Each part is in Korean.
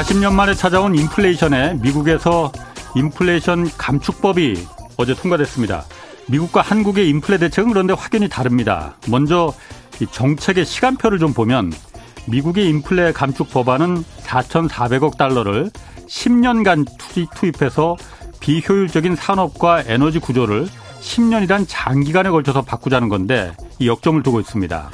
40년 만에 찾아온 인플레이션에 미국에서 인플레이션 감축법이 어제 통과됐습니다. 미국과 한국의 인플레 대책은 그런데 확연히 다릅니다. 먼저 정책의 시간표를 좀 보면 미국의 인플레 감축 법안은 4,400억 달러를 10년간 투입해서 비효율적인 산업과 에너지 구조를 10년이란 장기간에 걸쳐서 바꾸자는 건데 이 역점을 두고 있습니다.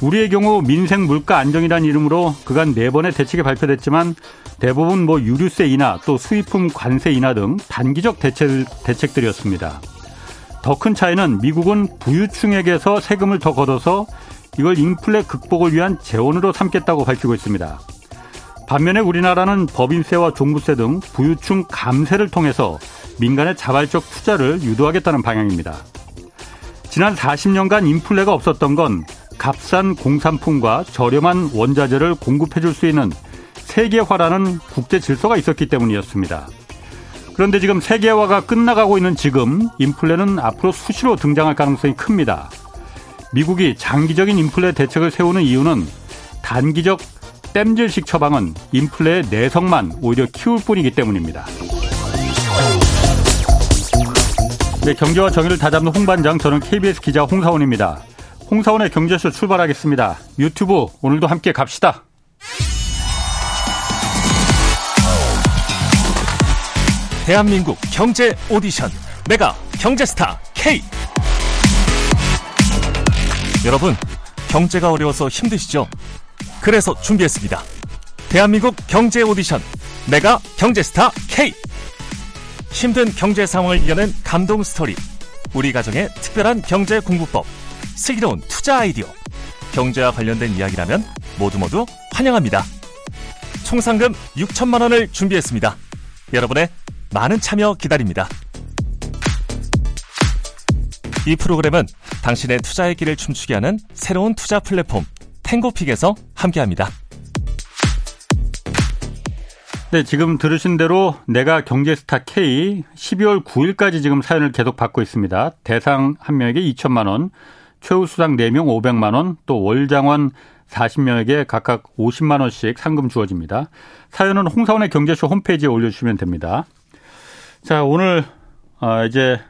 우리의 경우 민생 물가 안정이라는 이름으로 그간 네 번의 대책이 발표됐지만 대부분 뭐 유류세 인하 또 수입품 관세 인하 등 단기적 대책, 대책들이었습니다. 더 큰 차이는 미국은 부유층에게서 세금을 더 걷어서 이걸 인플레 극복을 위한 재원으로 삼겠다고 밝히고 있습니다. 반면에 우리나라는 법인세와 종부세 등 부유층 감세를 통해서 민간의 자발적 투자를 유도하겠다는 방향입니다. 지난 40년간 인플레가 없었던 건 값싼 공산품과 저렴한 원자재를 공급해 줄 수 있는 세계화라는 국제 질서가 있었기 때문이었습니다. 그런데 지금 세계화가 끝나가고 있는 지금 인플레는 앞으로 수시로 등장할 가능성이 큽니다. 미국이 장기적인 인플레 대책을 세우는 이유는 단기적 땜질식 처방은 인플레의 내성만 오히려 키울 뿐이기 때문입니다. 네, 경제와 정의를 다잡는 홍반장 저는 KBS 기자 홍사원입니다. 홍사원의 경제쇼 출발하겠습니다. 유튜브 오늘도 함께 갑시다. 대한민국 경제 오디션 메가 경제스타 K 여러분 경제가 어려워서 힘드시죠? 그래서 준비했습니다. 대한민국 경제 오디션 메가 경제스타 K 힘든 경제 상황을 이겨낸 감동 스토리 우리 가정의 특별한 경제 공부법 슬기로운 투자 아이디어 경제와 관련된 이야기라면 모두 모두 환영합니다. 총 상금 6천만 원을 준비했습니다. 여러분의 많은 참여 기다립니다. 이 프로그램은 당신의 투자의 길을 춤추게 하는 새로운 투자 플랫폼 탱고픽에서 함께합니다. 네, 지금 들으신 대로 내가 경제스타 K 12월 9일까지 지금 사연을 계속 받고 있습니다. 대상 한 명에게 2천만 원, 최우 수상 4명 500만 원, 또 월장원 40명에게 각각 50만 원씩 상금 주어집니다. 사연은 홍사원의 경제쇼 홈페이지에 올려주시면 됩니다. 자, 오늘 어, 이제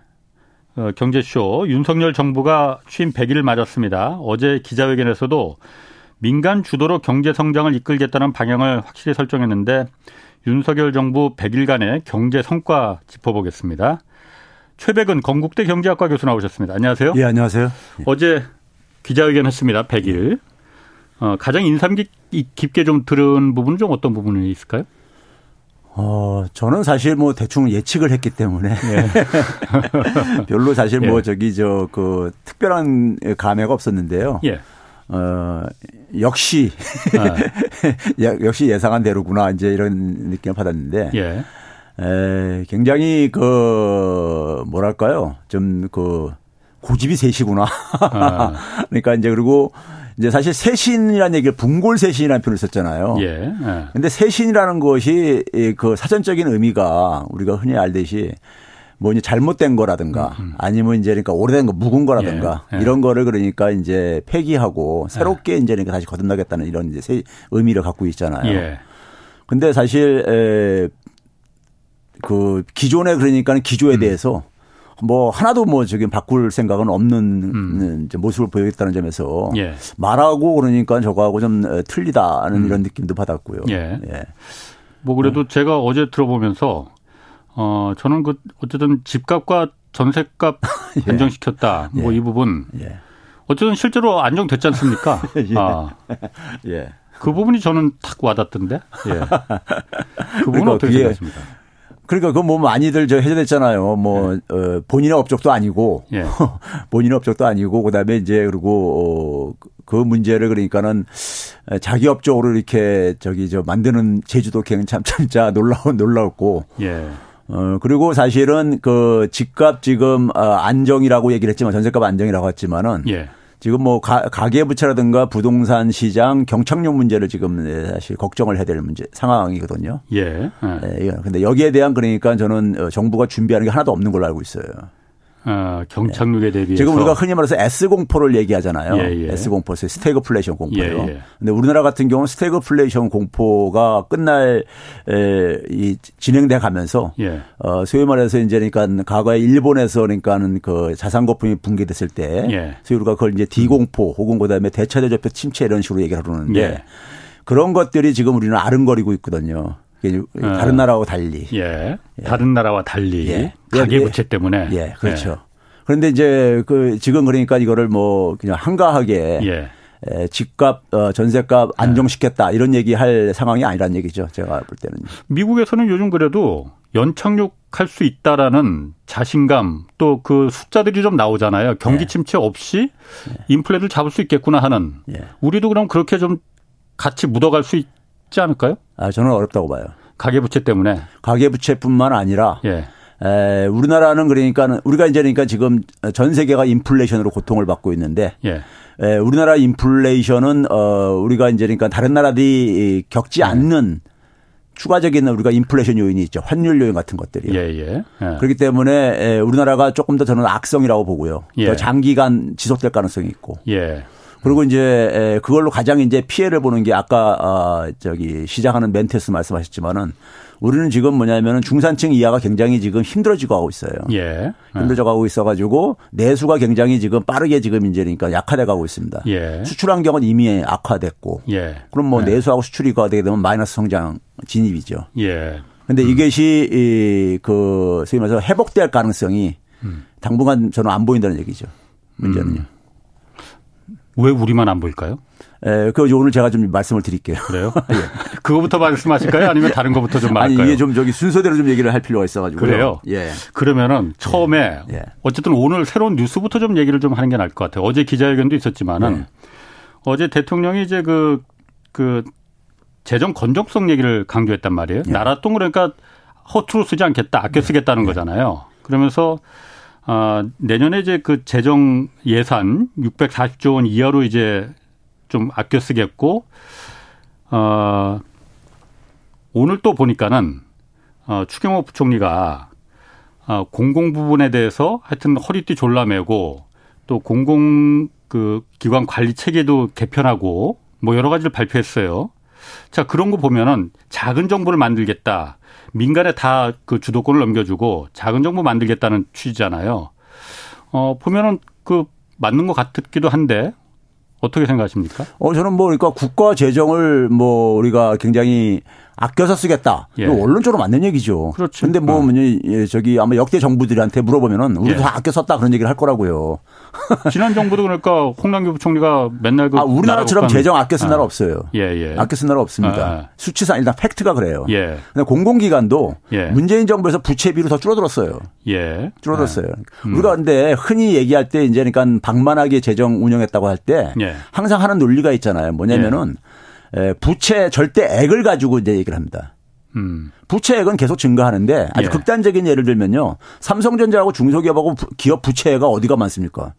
어, 경제쇼 윤석열 정부가 취임 100일을 맞았습니다. 어제 기자회견에서도 민간 주도로 경제 성장을 이끌겠다는 방향을 확실히 설정했는데 윤석열 정부 100일간의 경제 성과 짚어보겠습니다. 최백은 건국대 경제학과 교수 나오셨습니다. 안녕하세요. 예, 안녕하세요. 어제 기자회견 했습니다. 100일. 어, 가장 인상 깊게 좀 들은 부분은 좀 어떤 부분이 있을까요? 어, 저는 사실 뭐 대충 예측을 했기 때문에 예. 별로 사실 뭐 예. 저기 저 그 특별한 감회가 없었는데요. 예. 어, 역시 아. 역시 예상한 대로구나 이제 이런 느낌을 받았는데 예. 에, 굉장히 그 뭐랄까요 좀 그 고집이 세시구나. 아. 그러니까 이제 그리고 이제 사실 세신이라는 얘기를 분골세신이라는 표현을 썼잖아요. 예. 예. 근데 세신이라는 것이 그 사전적인 의미가 우리가 흔히 알듯이 뭐 이제 잘못된 거라든가 음, 음. 아니면 이제 그러니까 오래된 거 묵은 거라든가 예, 예. 이런 거를 그러니까 이제 폐기하고 새롭게 예. 이제 그러니까 다시 거듭나겠다는 이런 이제 의미를 갖고 있잖아요. 예. 근데 사실 에, 그 기존에 그러니까는 기조에 음. 대해서 뭐 하나도 뭐 저기 바꿀 생각은 없는 음. 모습을 보이겠다는 점에서 예. 말하고 그러니까 저거하고 좀 틀리다는 음. 이런 느낌도 받았고요. 예. 예. 뭐 그래도 네. 제가 어제 들어보면서 어 저는 그 어쨌든 집값과 전세값 예. 안정시켰다. 뭐이 예. 부분 예. 어쨌든 실제로 안정됐지 않습니까? 예. 아. 예. 그 부분이 저는 탁 와닿던데. 예. 그 부분은 그러니까 어떻게 생각하십니까? 그러니까 그뭐 많이들 저 해제됐잖아요. 뭐 네. 어, 본인의 업적도 아니고 예. 본인의 업적도 아니고 그 다음에 이제 그리고 어, 그 문제를 그러니까는 자기 업적으로 이렇게 저기 저 만드는 제주도 갱참 진짜 놀라운 놀라웠고. 예. 어, 그리고 사실은 그 집값 지금 어, 안정이라고 얘기를 했지만 전세값 안정이라고 했지만은 예. 지금 뭐 가, 가계부채라든가 부동산 시장 경착륙 문제를 지금 사실 걱정을 해야 될 문제 상황이거든요. 예. 네. 네. 근데 여기에 대한 그러니까 저는 어, 정부가 준비하는 게 하나도 없는 걸로 알고 있어요. 어, 경착륙에 대비해서 지금 우리가 흔히 말해서 S 공포를 얘기하잖아요. 예, 예. S 공포, 스태그플레이션 공포요. 예, 예, 근데 우리나라 같은 경우는 스태그플레이션 공포가 끝날 에, 이 진행돼 가면서 예. 어, 소위 말해서 이제 그러니까 과거에 일본에서 그러니까는 그 자산 거품이 붕괴됐을 때 예. 소위 우리가 그걸 이제 D 공포 혹은 그다음에 대차대조표 침체 이런 식으로 얘기를 하는데 예. 그런 것들이 지금 우리는 아른거리고 있거든요. 다른 나라와 달리. 예. 다른 나라와 달리. 예. 가계부채 때문에. 예. 그렇죠. 예. 그런데 이제 그 지금 그러니까 이거를 뭐 그냥 한가하게 예. 집값, 어, 전세값 안정시켰다 이런 얘기 할 상황이 아니란 얘기죠. 제가 볼 때는. 미국에서는 요즘 그래도 연착륙할 수 있다라는 자신감 또 그 숫자들이 좀 나오잖아요. 경기 침체 없이 인플레를 잡을 수 있겠구나 하는. 우리도 그럼 그렇게 좀 같이 묻어갈 수 있지 않을까요? 아, 저는 어렵다고 봐요. 가계부채 때문에. 가계부채뿐만 아니라 예. 에, 우리나라는 그러니까 우리가 이제 그러니까 지금 전 세계가 인플레이션으로 고통을 받고 있는데 예. 에, 우리나라 인플레이션은 어 우리가 이제 그러니까 다른 나라들이 겪지 예. 않는 추가적인 우리가 인플레이션 요인이 있죠. 환율 요인 같은 것들이. 예, 예. 예. 그렇기 때문에 우리나라가 조금 더 저는 악성이라고 보고요. 예. 더 장기간 지속될 가능성이 있고. 예. 그리고 이제 그걸로 가장 이제 피해를 보는 게 아까 어 저기 시작하는 멘테스 말씀하셨지만은 우리는 지금 뭐냐면은 중산층 이하가 굉장히 지금 힘들어지고 하고 있어요. 예. 힘들어져 가고 있어 가지고 내수가 굉장히 지금 빠르게 지금 이제 그러니까 약화돼 가고 있습니다. 예. 수출 환경은 이미 악화됐고. 예. 그럼 뭐 예. 내수하고 수출이 가되게 되면 마이너스 성장 진입이죠. 예. 근데 음. 이것이 이그 소위 말해서 회복될 가능성이 음. 당분간 저는 안 보인다는 얘기죠. 문제는요. 음. 왜 우리만 안 보일까요? 예, 그 오늘 제가 좀 말씀을 드릴게요. 그래요? 예. 그거부터 말씀하실까요? 아니면 다른 거부터 좀 말할까요? 아니 이게 좀 저기 순서대로 좀 얘기를 할 필요가 있어가지고. 그래요? 예. 그러면은 처음에 예. 예. 어쨌든 오늘 새로운 뉴스부터 좀 얘기를 좀 하는 게 나을 것 같아요. 어제 기자회견도 있었지만은 예. 어제 대통령이 이제 그, 그 재정 건정성 얘기를 강조했단 말이에요. 예. 나라 돈 그러니까 허투루 쓰지 않겠다, 아껴 쓰겠다는 거잖아요. 그러면서 어, 내년에 이제 그 재정 예산 640조 원 이하로 이제 좀 아껴 쓰겠고, 어, 오늘 또 보니까는, 어, 추경호 부총리가, 어, 공공 부분에 대해서 하여튼 허리띠 졸라매고, 또 공공 그 기관 관리 체계도 개편하고, 뭐 여러 가지를 발표했어요. 자, 그런 거 보면은 작은 정부를 만들겠다. 민간에 다 그 주도권을 넘겨주고 작은 정부 만들겠다는 취지잖아요. 어, 보면은 그 맞는 것 같기도 한데 어떻게 생각하십니까? 어, 저는 뭐 그러니까 국가 재정을 뭐 우리가 굉장히 아껴서 쓰겠다. 예. 원론적으로 맞는 얘기죠. 그렇죠. 근데 뭐, 어. 예, 저기 아마 역대 정부들한테 물어보면은 우리도 예. 다 아껴 썼다 그런 얘기를 할 거라고요. 지난 정부도 그러니까 홍남기 부총리가 맨날 그 아, 우리나라처럼 재정 아껴 쓴 아. 나라 없어요. 예, 예. 아껴 쓴 나라 없습니다. 아, 아. 수치상 일단 팩트가 그래요. 예. 근데 공공기관도 예. 문재인 정부에서 부채비로 더 줄어들었어요. 예. 줄어들었어요. 음. 우리가 근데 흔히 얘기할 때 이제 그러니까 방만하게 재정 운영했다고 할때 예. 항상 하는 논리가 있잖아요. 뭐냐면은 예. 부채 절대액을 가지고 이제 얘기를 합니다. 음. 부채액은 계속 증가하는데 아주 예. 극단적인 예를 들면요. 삼성전자하고 중소기업하고 기업 부채가 어디가 많습니까?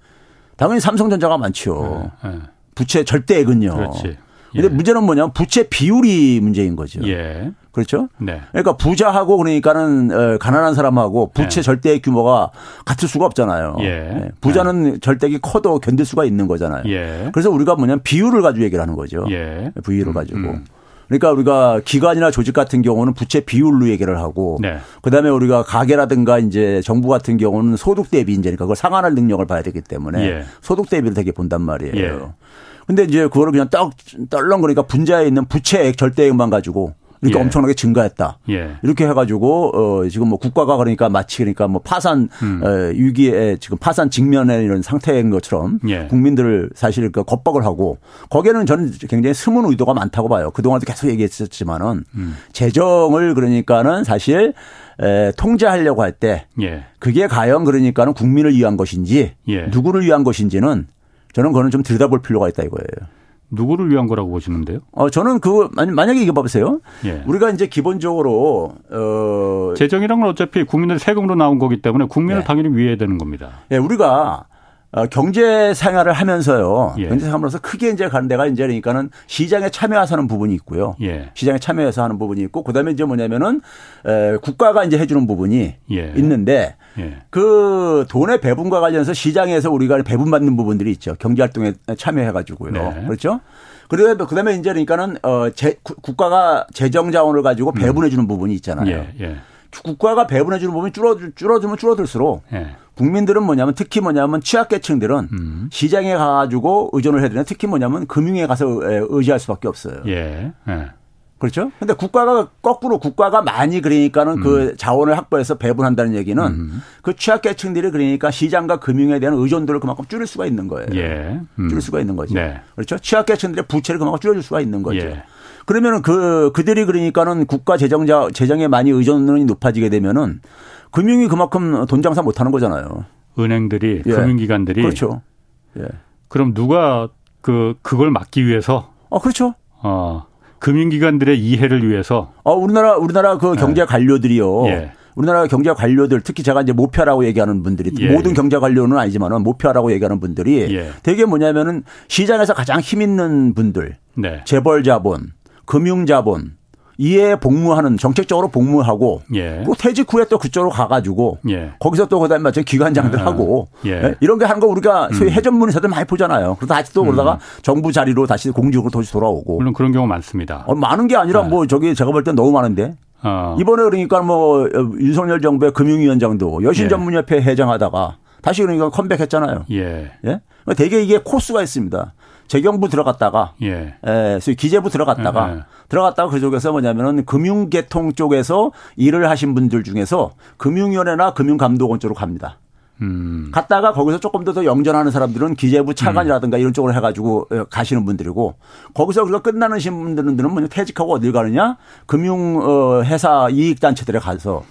당연히 삼성전자가 많죠. 예. 예. 부채 절대액은요. 그렇지. 근데 예. 문제는 뭐냐면 부채 비율이 문제인 거죠. 예. 그렇죠? 네. 그러니까 부자하고 그러니까는 어, 가난한 사람하고 부채 네. 절대액 규모가 같을 수가 없잖아요. 예. 네. 부자는 네. 절대액이 커도 견딜 수가 있는 거잖아요. 예. 그래서 우리가 뭐냐면 비율을 가지고 얘기를 하는 거죠. 예. 부위를 가지고. 음. 그러니까 우리가 기관이나 조직 같은 경우는 부채 비율로 얘기를 하고 네. 그다음에 우리가 가게라든가 이제 정부 같은 경우는 소득 대비 이제니까 그걸 상환할 능력을 봐야 되기 때문에 예. 소득 대비를 되게 본단 말이에요. 예. 근데 이제 그거를 그냥 떡 떨렁 그러니까 분자에 있는 부채액 절대액만 가지고 그러니까 예. 엄청나게 증가했다. 예. 이렇게 해가지고 어 지금 뭐 국가가 그러니까 마치 그러니까 뭐 파산 음. 어, 위기에 지금 파산 직면에 이런 상태인 것처럼 예. 국민들을 사실 그 겁박을 하고 거기에는 저는 굉장히 숨은 의도가 많다고 봐요. 그 동안도 계속 얘기했었지만은 음. 재정을 그러니까는 사실 에, 통제하려고 할때 예. 그게 과연 그러니까는 국민을 위한 것인지 예. 누구를 위한 것인지는 저는 그거는 좀 들여다볼 필요가 있다 이거예요. 누구를 위한 거라고 보시는데요? 어 저는 그 만약에 이거 봐보세요. 예. 우리가 이제 기본적으로 어 재정이란 건 어차피 국민들 세금으로 나온 거기 때문에 국민을 예. 당연히 위해야 되는 겁니다. 예, 우리가 어, 경제 생활을 하면서요. 예. 경제 생활하면서 크게 이제 가는 데가 이제 그러니까는 시장에 참여해서 하는 부분이 있고요. 예. 시장에 참여해서 하는 부분이 있고 그다음에 이제 뭐냐면은 에, 국가가 이제 해주는 부분이 예. 있는데 예. 그 돈의 배분과 관련해서 시장에서 우리가 배분받는 부분들이 있죠. 경제 활동에 참여해 가지고요. 네. 그렇죠. 그다음에 그다음에 이제 그러니까는 어 제, 국가가 재정 자원을 가지고 배분해 주는 음. 부분이 있잖아요. 예. 예. 국가가 배분해 주는 부분이 줄어들 줄어들면 줄어들수록 예. 국민들은 뭐냐면 특히 뭐냐면 취약계층들은 음. 시장에 가가지고 의존을 해야 되는 특히 뭐냐면 금융에 가서 의지할 수밖에 없어요. 예. 예. 그렇죠? 근데 국가가 거꾸로 국가가 많이 그러니까는 그 음. 그 자원을 확보해서 배분한다는 얘기는 음. 그 취약계층들이 그러니까 시장과 금융에 대한 의존도를 그만큼 줄일 수가 있는 거예요. 예. 음. 줄일 수가 있는 거죠. 네. 그렇죠? 취약계층들의 부채를 그만큼 줄여줄 수가 있는 거죠. 예. 그러면은 그 그들이 그러니까는 국가 재정자 재정에 많이 의존이 높아지게 되면은 금융이 그만큼 돈 장사 못 하는 거잖아요. 은행들이 예. 금융기관들이 그렇죠. 예. 그럼 누가 그 그걸 막기 위해서 어 그렇죠. 어 금융기관들의 이해를 위해서 어 우리나라 우리나라 그 경제 예. 관료들이요. 예. 우리나라 경제 관료들 특히 제가 이제 모표라고 얘기하는 분들이 예. 모든 경제 관료는 아니지만은 모표라고 얘기하는 분들이 예. 되게 뭐냐면은 시장에서 가장 힘 있는 분들, 네. 재벌 자본, 금융 자본, 이에 복무하는 정책적으로 복무하고 예. 또 퇴직 후에 또 그쪽으로 가가지고 예. 거기서 또 그다음에 마찬 기관장들 아, 하고 예. 예. 이런 게 하는 거 우리가 소위 음. 해전문에서도 많이 보잖아요. 그러다 다시 또 음. 그러다가 정부 자리로 다시 공직으로 다시 돌아오고 물론 그런 경우 많습니다. 어, 많은 게 아니라 네. 뭐 저기 제가 볼 땐 너무 많은데 어. 이번에 그러니까 뭐 윤석열 정부의 금융위원장도 여신전문협회 예. 회장하다가 다시 그러니까 컴백했잖아요. 예. 예? 되게 이게 코스가 있습니다. 재경부 들어갔다가 예. 예, 기재부 들어갔다가 예. 들어갔다가 그쪽에서 뭐냐면은 금융계통 쪽에서 일을 하신 분들 중에서 금융위원회나 금융감독원 쪽으로 갑니다. 음. 갔다가 거기서 조금 더 더 영전하는 사람들은 기재부 차관이라든가 음. 이런 쪽으로 해가지고 가시는 분들이고 거기서 우리가 끝나는 분들은 뭐 퇴직하고 어딜 가느냐 금융 어, 회사 이익단체들에 가서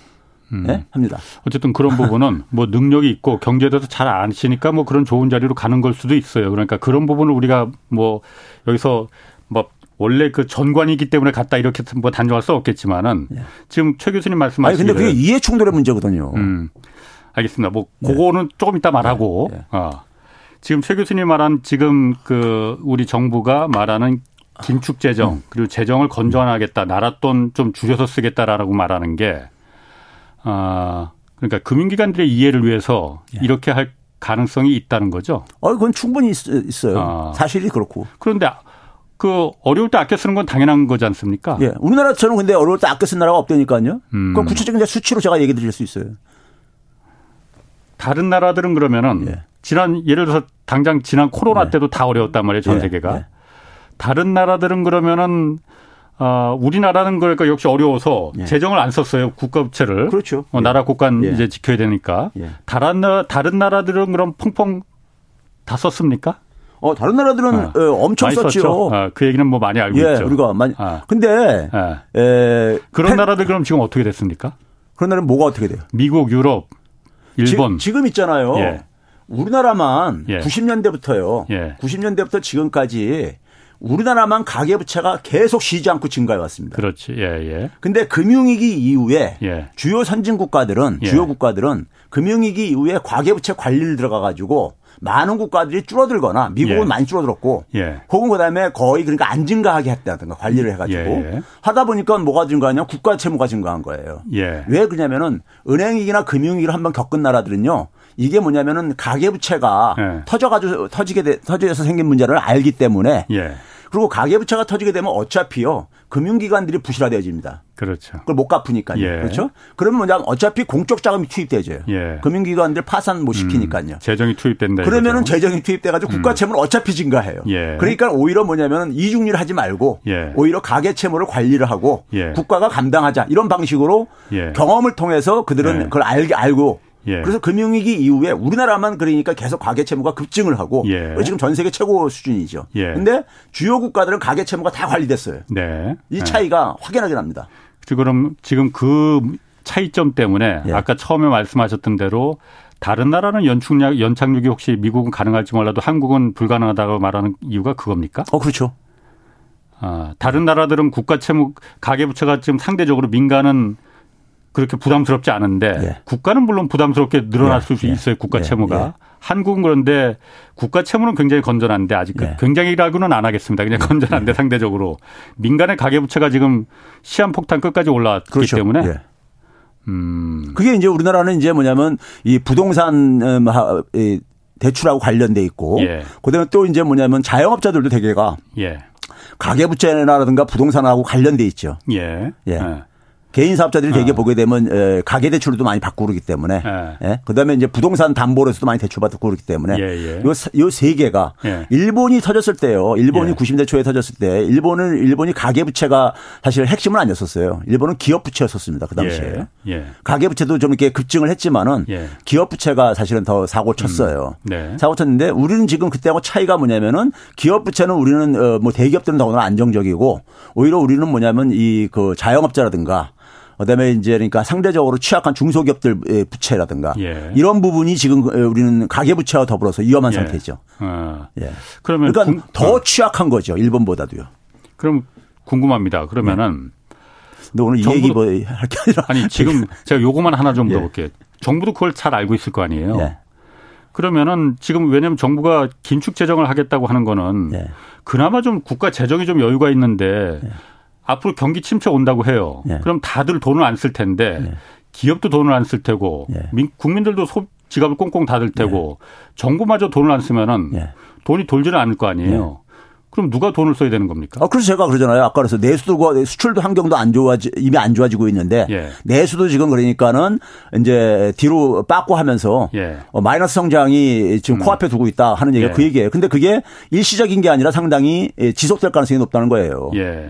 음. 네? 합니다. 어쨌든 그런 부분은 뭐 능력이 있고 경제에 대해서 잘 아시니까 뭐 그런 좋은 자리로 가는 걸 수도 있어요. 그러니까 그런 부분을 우리가 뭐 여기서 뭐 원래 그 전관이기 때문에 갔다 이렇게 뭐 단정할 수 없겠지만은 네. 지금 최 교수님 말씀하신 아니 근데 그게 이해 충돌의 문제거든요. 음. 알겠습니다. 뭐 네. 그거는 조금 이따 말하고 네. 어. 지금 최 교수님 말한 지금 그 우리 정부가 말하는 긴축 재정 음. 그리고 재정을 건전하겠다 나라 돈좀 줄여서 쓰겠다라고 말하는 게 아, 그러니까 금융기관들의 이해를 위해서 예. 이렇게 할 가능성이 있다는 거죠. 어, 그건 충분히 있, 어요 아. 사실이 그렇고. 그런데 그 어려울 때 아껴 쓰는 건 당연한 거지 않습니까? 예. 우리나라처럼 근데 어려울 때 아껴 쓴 나라가 없다니까요. 음. 그럼 구체적인 수치로 제가 얘기 드릴 수 있어요. 다른 나라들은 그러면은 예. 지난 예를 들어서 당장 지난 코로나 예. 때도 다 어려웠단 말이에요. 전 예. 세계가. 예. 다른 나라들은 그러면은 어, 우리나라는 그러니까 역시 어려워서 예. 재정을 안 썼어요 국가부채를. 그렇죠. 어, 나라 국간 예. 이제 지켜야 되니까. 예. 다른 다른 나라들은 그럼 펑펑 다 썼습니까? 어 다른 나라들은 아, 어, 엄청 썼죠. 아, 그 얘기는 뭐 많이 알고 예, 있죠. 우리가 많이. 아. 근데 예. 에, 그런 펜, 나라들 그럼 지금 어떻게 됐습니까? 그런 나라는 뭐가 어떻게 돼요? 미국, 유럽, 일본. 지, 금 있잖아요. 예. 우리나라만 90년대부터요. 90년대부터 지금까지 우리나라만 가계부채가 계속 쉬지 않고 증가해 왔습니다. 그렇지. 예, 예. 근데 금융위기 이후에 예. 주요 선진 국가들은 예. 주요 국가들은 금융위기 이후에 과계부채 관리를 들어가 가지고 많은 국가들이 줄어들거나 미국은 예. 많이 줄어들었고 예. 혹은 그다음에 거의 그러니까 안 증가하게 했다든가 관리를 해가지고 예, 예. 하다 보니까 뭐가 증가하냐 국가 채무가 증가한 거예요. 예. 왜 그러냐면은 은행위기나 금융위기를 한번 겪은 나라들은요 이게 뭐냐면은 가계부채가 예. 터져가지고 터지게 돼, 터져서 생긴 문제를 알기 때문에 예. 그리고 가계부채가 터지게 되면 어차피요 금융기관들이 부실화되어집니다. 그렇죠. 그걸 못 갚으니까요. 예. 그렇죠. 그러면 뭐냐 어차피 공적 자금이 투입되죠. 예. 금융기관들 파산 못 시키니까요. 음, 재정이 투입된다. 그러면은 이거죠. 재정이 투입돼가지고 국가 음. 채무는 어차피 증가해요. 예. 그러니까 오히려 뭐냐면은 이중리를 하지 말고 예. 오히려 가계 채무를 관리를 하고 예. 국가가 감당하자 이런 방식으로 예. 경험을 통해서 그들은 그걸 알게 알고 예. 그래서 금융위기 이후에 우리나라만 그러니까 계속 가계 채무가 급증을 하고 예. 지금 전 세계 최고 수준이죠. 그런데 예. 주요 국가들은 가계 채무가 다 관리됐어요. 네. 이 네. 차이가 네. 확연하게 납니다. 그럼 지금 그 차이점 때문에 예. 아까 처음에 말씀하셨던 대로 다른 나라는 연착륙 연착륙이 혹시 미국은 가능할지 몰라도 한국은 불가능하다고 말하는 이유가 그겁니까? 어 그렇죠. 아, 다른 나라들은 국가 채무 가계 부채가 지금 상대적으로 민간은 그렇게 부담스럽지 않은데 예. 국가는 물론 부담스럽게 늘어날 예. 수 예. 있어요 국가 예. 채무가. 예. 한국은 그런데 국가 채무는 굉장히 건전한데 아직 그 네. 굉장히라고는 안 하겠습니다. 그냥 건전한데 네. 상대적으로 민간의 가계부채가 지금 시한폭탄 끝까지 올라왔기 그렇죠. 때문에 네. 음. 그게 이제 우리나라는 이제 뭐냐면 이 부동산 음, 대출하고 관련돼 있고 예. 그다음에 또 이제 뭐냐면 자영업자들도 대개가 예. 가계부채라든가 부동산하고 관련돼 있죠. 예. 예. 예. 개인 사업자들이 되게 어. 보게 되면 가계 대출도 많이 받고 그러기 때문에 예. 예. 그다음에 이제 부동산 담보로서도 많이 대출받고 그러기 때문에 예, 요요세 개가 예. 일본이 터졌을 때요. 일본이 예. 90대 초에 터졌을 때 일본은 일본이 가계 부채가 사실 핵심은 아니었었어요. 일본은 기업 부채였었습니다. 그 당시에. 예. 예. 가계 부채도 좀 이렇게 급증을 했지만은 기업 부채가 사실은 더 사고 쳤어요. 음. 네. 사고 쳤는데 우리는 지금 그때하고 차이가 뭐냐면은 기업 부채는 우리는 어, 뭐 대기업들은 더구나 안정적이고 오히려 우리는 뭐냐면 이 그 자영업자라든가 그다음에 이제 그러니까 상대적으로 취약한 중소기업들 부채라든가 예. 이런 부분이 지금 우리는 가계 부채와 더불어서 위험한 예. 상태죠. 아. 예. 그러면 그러니까 궁, 더 어. 취약한 거죠 일본보다도요. 그럼 궁금합니다. 그러면은 근데 오늘 이 얘기 뭐 할 게 아니라 아니 지금 제가 요거만 하나 좀 예. 물어볼게요. 정부도 그걸 잘 알고 있을 거 아니에요. 예. 그러면은 지금 왜냐하면 정부가 긴축 재정을 하겠다고 하는 거는 예. 그나마 좀 국가 재정이 좀 여유가 있는데 앞으로 경기 침체 온다고 해요. 예. 그럼 다들 돈을 안 쓸 텐데 예. 기업도 돈을 안 쓸 테고 예. 국민들도 소, 지갑을 꽁꽁 닫을 테고 예. 정부마저 돈을 안 쓰면은 예. 돈이 돌지는 않을 거 아니에요. 예. 그럼 누가 돈을 써야 되는 겁니까? 아, 그래서 제가 그러잖아요. 아까 그래서 내수도 수출도 환경도 안 좋아지 이미 안 좋아지고 있는데 예. 내수도 지금 그러니까는 이제 뒤로 빠꾸 하면서 예. 어, 마이너스 성장이 지금 음. 코앞에 두고 있다 하는 얘기가 예. 그 얘기예요. 근데 그게 일시적인 게 아니라 상당히 지속될 가능성이 높다는 거예요. 예.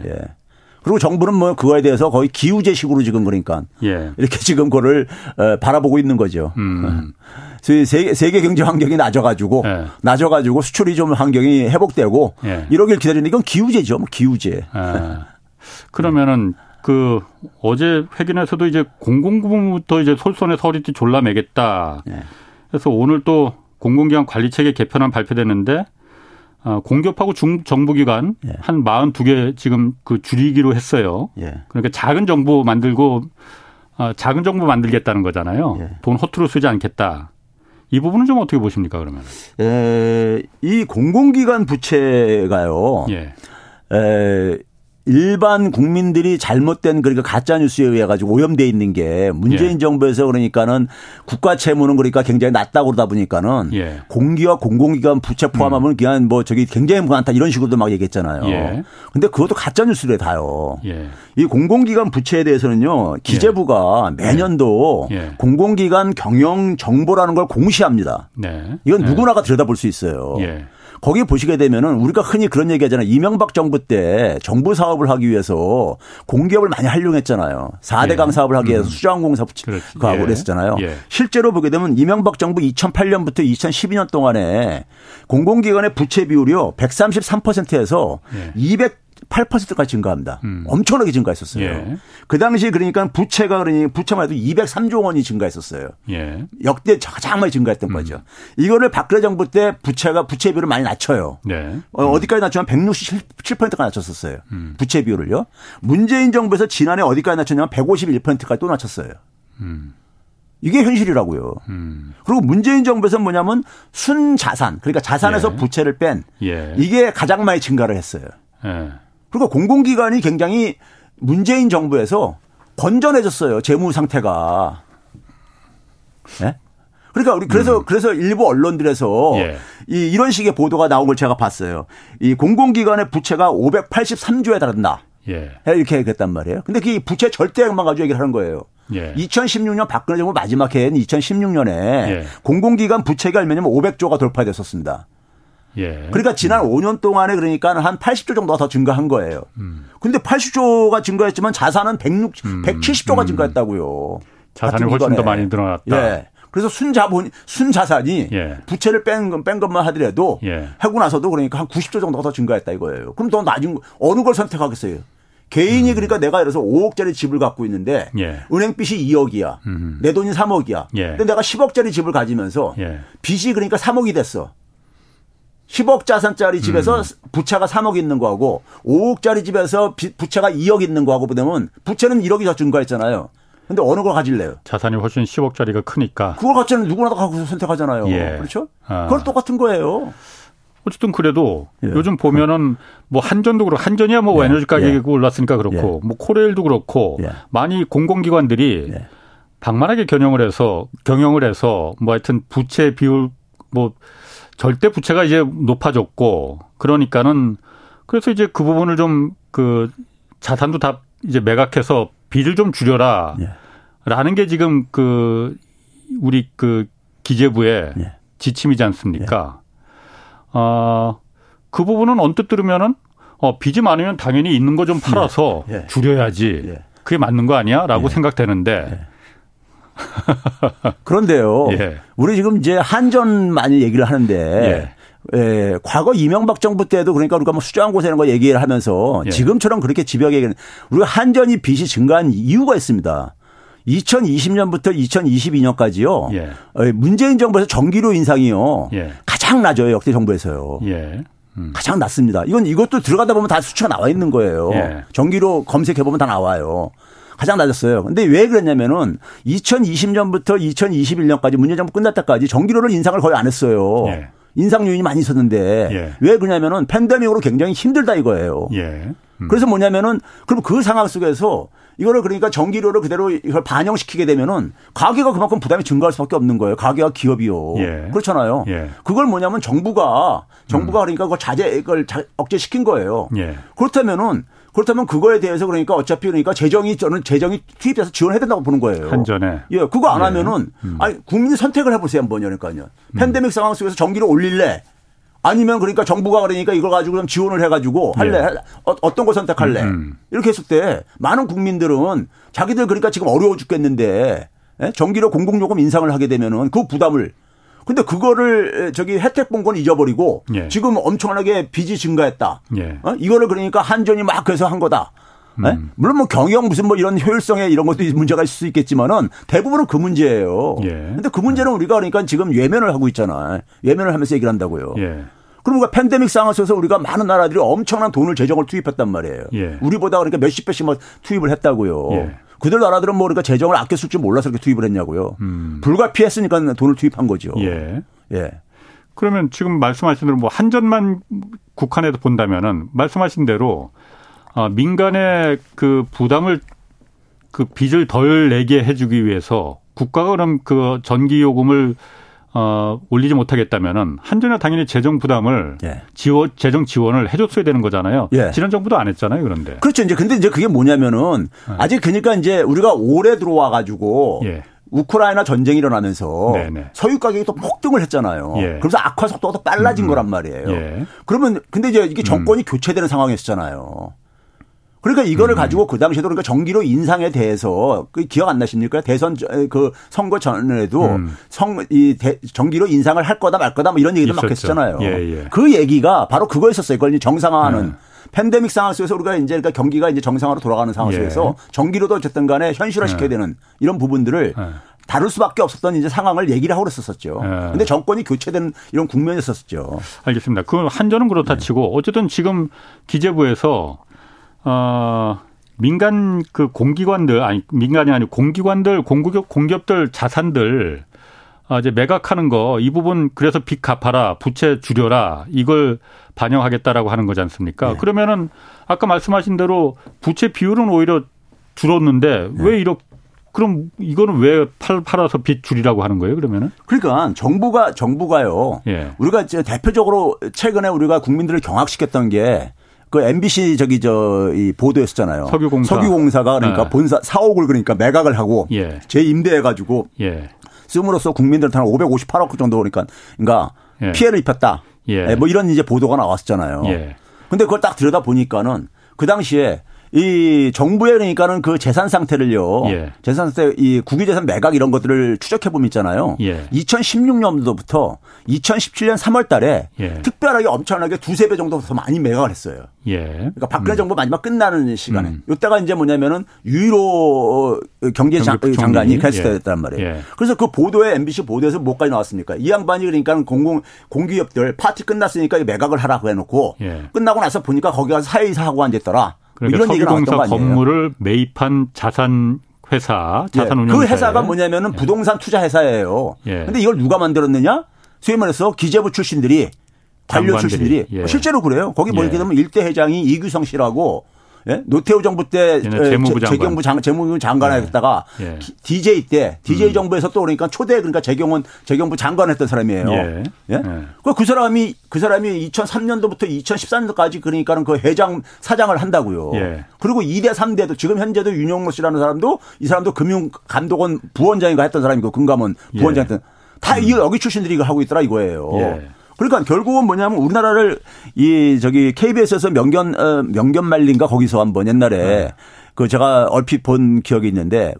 그리고 정부는 뭐 그거에 대해서 거의 기우제식으로 지금 그러니까 예. 이렇게 지금 그거를 어, 바라보고 있는 거죠. 음. 세계, 세계 경제 환경이 낮아가지고 예. 낮아가지고 수출이 좀 환경이 회복되고 예. 이러길 기다리는 이건 기우제죠. 뭐 기우제. 아. 그러면은 그 어제 회견에서도 이제 공공부문부터 이제 솔선의 서리띠 졸라매겠다. 예. 그래서 오늘 또 공공기관 관리 체계 개편안 발표됐는데 어, 공기업하고 중, 정부기관 예. 한 42개 지금 그 줄이기로 했어요. 예. 그러니까 작은 정부 만들고 어, 작은 정부 만들겠다는 거잖아요. 예. 돈 허투루 쓰지 않겠다. 이 부분은 좀 어떻게 보십니까 그러면? 에, 이 공공기관 부채가요. 예. 에, 일반 국민들이 잘못된 그러니까 가짜 뉴스에 의해 가지고 오염돼 있는 게 문재인 예. 정부에서 그러니까는 국가 채무는 그러니까 굉장히 낮다고 그러다 보니까는 예. 공기와 공공기관 부채 포함하면 음. 그냥 뭐 저기 굉장히 많다 이런 식으로도 막 얘기했잖아요. 예. 근데 그것도 가짜 뉴스래 다요. 예. 이 공공기관 부채에 대해서는요 기재부가 예. 매년도 예. 공공기관 경영 정보라는 걸 공시합니다. 네. 이건 네. 누구나가 들여다볼 수 있어요. 거기 보시게 되면은 우리가 흔히 그런 얘기 하잖아요. 이명박 정부 때 정부 사업을 하기 위해서 공기업을 많이 활용했잖아요. 4대 강 예. 사업을 하기 위해서 음. 수자원공사 하고 예. 그랬었잖아요. 예. 실제로 보게 되면 이명박 정부 2008년부터 2012년 동안에 공공기관의 부채 비율이요. 133%에서 예. 200 8%까지 증가합니다. 음. 엄청나게 증가했었어요. 예. 그 당시 그러니까 부채가 그러니 부채만 해도 203조 원이 증가했었어요. 예. 역대 가장 많이 증가했던 음. 거죠. 이거를 박근혜 정부 때 부채가 부채 비율을 많이 낮춰요. 네. 어, 디까지 낮추면 167%가 낮췄었어요. 음. 부채 비율을요. 문재인 정부에서 지난해 어디까지 낮췄냐면 151%까지 또 낮췄어요. 음. 이게 현실이라고요. 음. 그리고 문재인 정부에서 뭐냐면 순자산, 그러니까 자산에서 예. 부채를 뺀 예. 이게 가장 많이 증가를 했어요. 예. 그리고 공공기관이 굉장히 문재인 정부에서 건전해졌어요. 재무 상태가. 네? 그러니까 우리 그래서 음. 그래서 일부 언론들에서 예. 이 이런 식의 보도가 나온 걸 제가 봤어요. 이 공공기관의 부채가 583조에 달한다. 예. 이렇게 얘기했단 말이에요. 근데 그 부채 절대액만 가지고 얘기를 하는 거예요. 예. 2016년 박근혜 정부 마지막 해인 2016년에 예. 공공기관 부채가 얼마냐면 500조가 돌파됐었습니다. 예. 그러니까 지난 음. 5년 동안에 그러니까 한 80조 정도가 더 증가한 거예요. 음. 근데 80조가 증가했지만 자산은 160, 음. 170조가 음. 증가했다고요. 자산이 훨씬 더 많이 늘어났다. 예. 그래서 순자본 순자산이 예. 부채를 뺀, 뺀 것만 하더라도 예. 하고 나서도 그러니까 한 90조 정도가 더 증가했다 이거예요. 그럼 더 낮은 어느 걸 선택하겠어요? 개인이 음. 그러니까 내가 예를 들어서 5억짜리 집을 갖고 있는데 예. 은행 빚이 2억이야. 음. 내 돈이 3억이야. 예. 근데 내가 10억짜리 집을 가지면서 예. 빚이 그러니까 3억이 됐어. 10억 자산짜리 집에서 음. 부채가 3억 있는 거하고 5억짜리 집에서 부채가 2억 있는 거하고 보면 부채는 1억이 더 증가했잖아요. 근데 어느 걸 가질래요? 자산이 훨씬 10억짜리가 크니까. 그걸 갖자는 누구나 다 선택하잖아요. 예. 그렇죠? 아. 그건 똑같은 거예요. 어쨌든 그래도 예. 요즘 보면은 뭐 한전도 그렇고 한전이야 뭐 예. 에너지 가격이 예. 올랐으니까 그렇고 예. 뭐 코레일도 그렇고 예. 많이 공공기관들이 예. 방만하게 경영을 해서 경영을 해서 뭐 하여튼 부채 비율 뭐 절대 부채가 이제 높아졌고 그러니까는 그래서 이제 그 부분을 좀 그 자산도 다 이제 매각해서 빚을 좀 줄여라. 예. 라는 게 지금 그 우리 그 기재부의 예. 지침이지 않습니까? 예. 어, 그 부분은 언뜻 들으면은 어, 빚이 많으면 당연히 있는 거 좀 팔아서 예. 예. 줄여야지. 예. 그게 맞는 거 아니야? 라고 생각되는데. 그런데요. 우리 지금 이제 한전 많이 얘기를 하는데 예, 과거 이명박 정부 때도 그러니까 우리가 뭐 수저항고사 이런 거 얘기를 하면서 예. 지금처럼 그렇게 집요하게 얘기는 우리가 한전이 빚이 증가한 이유가 있습니다. 2020년부터 2022년까지요. 예. 어, 문재인 정부에서 전기료 인상이요. 예. 가장 낮아요. 역대 정부에서요. 예. 음. 가장 낮습니다. 이건 이것도 들어가다 보면 다 수치가 나와 있는 거예요. 예. 전기료 검색해 보면 다 나와요. 가장 낮았어요. 근데 왜 그랬냐면은 2020년부터 2021년까지 문재인 정부 끝날 때까지 전기료를 인상을 거의 안 했어요. 예. 인상 요인이 많이 있었는데 예. 왜 그러냐면은 팬데믹으로 굉장히 힘들다 이거예요. 예. 음. 그래서 뭐냐면은 그럼 그 상황 속에서 이거를 그러니까 전기료를 그대로 이걸 반영시키게 되면은 가계가 그만큼 부담이 증가할 수밖에 없는 거예요. 가계와 기업이요. 예. 그렇잖아요. 예. 그걸 뭐냐면 정부가 정부가 음. 그러니까 그걸 자제 이걸 억제시킨 거예요. 예. 그렇다면은 그렇다면 그거에 대해서 그러니까 어차피 그러니까 재정이 저는 재정이 투입돼서 지원해야 된다고 보는 거예요. 한전에. 예, 그거 안 예. 하면은 음. 아니 국민이 선택을 해보세요 한번 그러니까요. 음. 팬데믹 상황 속에서 전기를 올릴래. 아니면 그러니까 정부가 그러니까 이걸 가지고 좀 지원을 해가지고 할래 예. 어, 떤거 선택할래 음, 음. 이렇게 했을 때 많은 국민들은 자기들 그러니까 지금 어려워 죽겠는데 예? 전기료 공공요금 인상을 하게 되면은 그 부담을 근데 그거를 저기 혜택 본건 잊어버리고 예. 지금 엄청나게 빚이 증가했다. 예. 어? 이거를 그러니까 한전이 막 해서 한 거다. 네? 물론 뭐 경영 무슨 뭐 이런 효율성에 이런 것도 문제가 있을 수 있겠지만은 대부분은 그 문제예요. 예. 근데 그 문제는 우리가 그러니까 지금 외면을 하고 있잖아. 외면을 하면서 얘기를 한다고요. 예. 그러니까 팬데믹 상황 속에서 우리가 많은 나라들이 엄청난 돈을 재정을 투입했단 말이에요. 예. 우리보다 그러니까 몇십 배씩 뭐 투입을 했다고요. 예. 그들 나라들은 뭐 그러니까 재정을 아껴 쓸 줄 몰라서 그렇게 투입을 했냐고요. 음. 불가피했으니까 돈을 투입한 거죠. 예. 예. 그러면 지금 말씀하신 대로 뭐 한전만 국한에도 본다면은 말씀하신 대로 어, 민간의 그 부담을 그 빚을 덜 내게 해주기 위해서 국가가 그럼 그 전기 요금을 어, 올리지 못하겠다면은 한전이 당연히 재정 부담을 예. 지원 재정 지원을 해줬어야 되는 거잖아요. 예. 지난 정부도 안 했잖아요, 그런데. 그렇죠. 이제 근데 이제 그게 뭐냐면은 예. 아직 그러니까 이제 우리가 올해 들어와 가지고 예. 우크라이나 전쟁이 일어나면서 네네. 석유 가격이 또 폭등을 했잖아요. 예. 그래서 악화 속도가 더 빨라진 음. 거란 말이에요. 예. 그러면 근데 이제 이게 정권이 음. 교체되는 상황이었잖아요. 그러니까 이거를 음. 가지고 그 당시에도 그러니까 전기료 인상에 대해서 그 기억 안 나십니까? 대선 그 선거 전에도 음. 성이 전기료 인상을 할 거다 말 거다 뭐 이런 얘기도 있었죠. 막 했었잖아요. 예, 예. 그 얘기가 바로 그거였었어요. 이걸 정상화하는 네. 팬데믹 상황 속에서 우리가 이제 그러니까 경기가 이제 정상화로 돌아가는 상황 예. 속에서 예. 전기료도 어쨌든 간에 현실화 시켜야 네. 되는 이런 부분들을 네. 다룰 수밖에 없었던 이제 상황을 얘기를 하고 그랬었죠. 예. 근데 정권이 교체되는 이런 국면이었었죠. 알겠습니다. 그 한전은 그렇다 네. 치고 어쨌든 지금 기재부에서 어, 민간 그 공기관들 아니 민간이 아니고 공기관들 공기업 공기업들 자산들 아, 이제 매각하는 거 이 부분 그래서 빚 갚아라 부채 줄여라 이걸 반영하겠다라고 하는 거지 않습니까? 네. 그러면은 아까 말씀하신 대로 부채 비율은 오히려 줄었는데 네. 왜 이렇게 그럼 이거는 왜 팔, 팔아서 빚 줄이라고 하는 거예요, 그러면은? 그러니까 정부가, 정부가요. 예. 우리가 이제 대표적으로 최근에 우리가 국민들을 경악시켰던 게 그 MBC 저기 저 이 보도였었잖아요. 석유공사. 석유공사가 그러니까 네. 본사 사옥을 그러니까 매각을 하고 예. 재임대해 가지고 예. 쓰므로써 국민들한테 한 558억 정도 그러니까 그러니까 예. 피해를 입혔다. 예. 예. 뭐 이런 이제 보도가 나왔었잖아요. 예. 근데 그걸 딱 들여다 보니까는 그 당시에 이 정부에 그러니까는 그 재산 상태를요. 예. 재산 상태 이 국유재산 매각 이런 것들을 추적해 보면 있잖아요. 예. 2016년도부터 2017년 3월 달에 예. 특별하게 엄청나게 두세 배 정도 더 많이 매각을 했어요. 예. 그러니까 박근혜 음. 정부 마지막 끝나는 시간에. 음. 이때가 이제 뭐냐면은 유일로 경제 장관이 그랬을 예. 때였단 말이에요. 예. 그래서 그 보도에 MBC 보도에서 뭐까지 나왔습니까? 이 양반이 그러니까 공공 공기업들 파티 끝났으니까 매각을 하라고 해놓고 예. 끝나고 나서 보니까 거기 가서 사회이사 하고 앉았더라. 그러니까 이런 석유공사 건물을 매입한 자산 회사 자산 운용 그 회사가 뭐냐면은 예. 부동산 투자 회사예요. 예. 근데 이걸 누가 만들었느냐? 소위 말해서 기재부 출신들이 관료. 출신들이 예. 실제로 그래요. 거기 뭐 예. 되면 일대 회장이 이규성 씨라고 예? 노태우 정부 때 재무부 장관. 재경부 장, 재무부 장관 을 예. 했다가 예. DJ 때 DJ 음. 정부에서 또 그러니까 초대 그러니까 재경은 재경부 장관 했던 사람이에요. 예. 예? 예. 그 사람이 그 사람이 2003년도부터 2014년도까지 그러니까는 그 회장 사장을 한다고요. 예. 그리고 2대 3대도 지금 현재도 윤영로 씨라는 사람도 이 사람도 금융 감독원 부원장인가 했던 사람이고 금감원 예. 부원장 했던 다 음. 여기 출신들이 이거 하고 있더라 이거예요. 예. 그러니까 결국은 뭐냐면 우리나라를 이 저기 KBS에서 명견 어, 명견 말린가 거기서 한번 옛날에 네. 그 제가 얼핏 본 기억이 있는데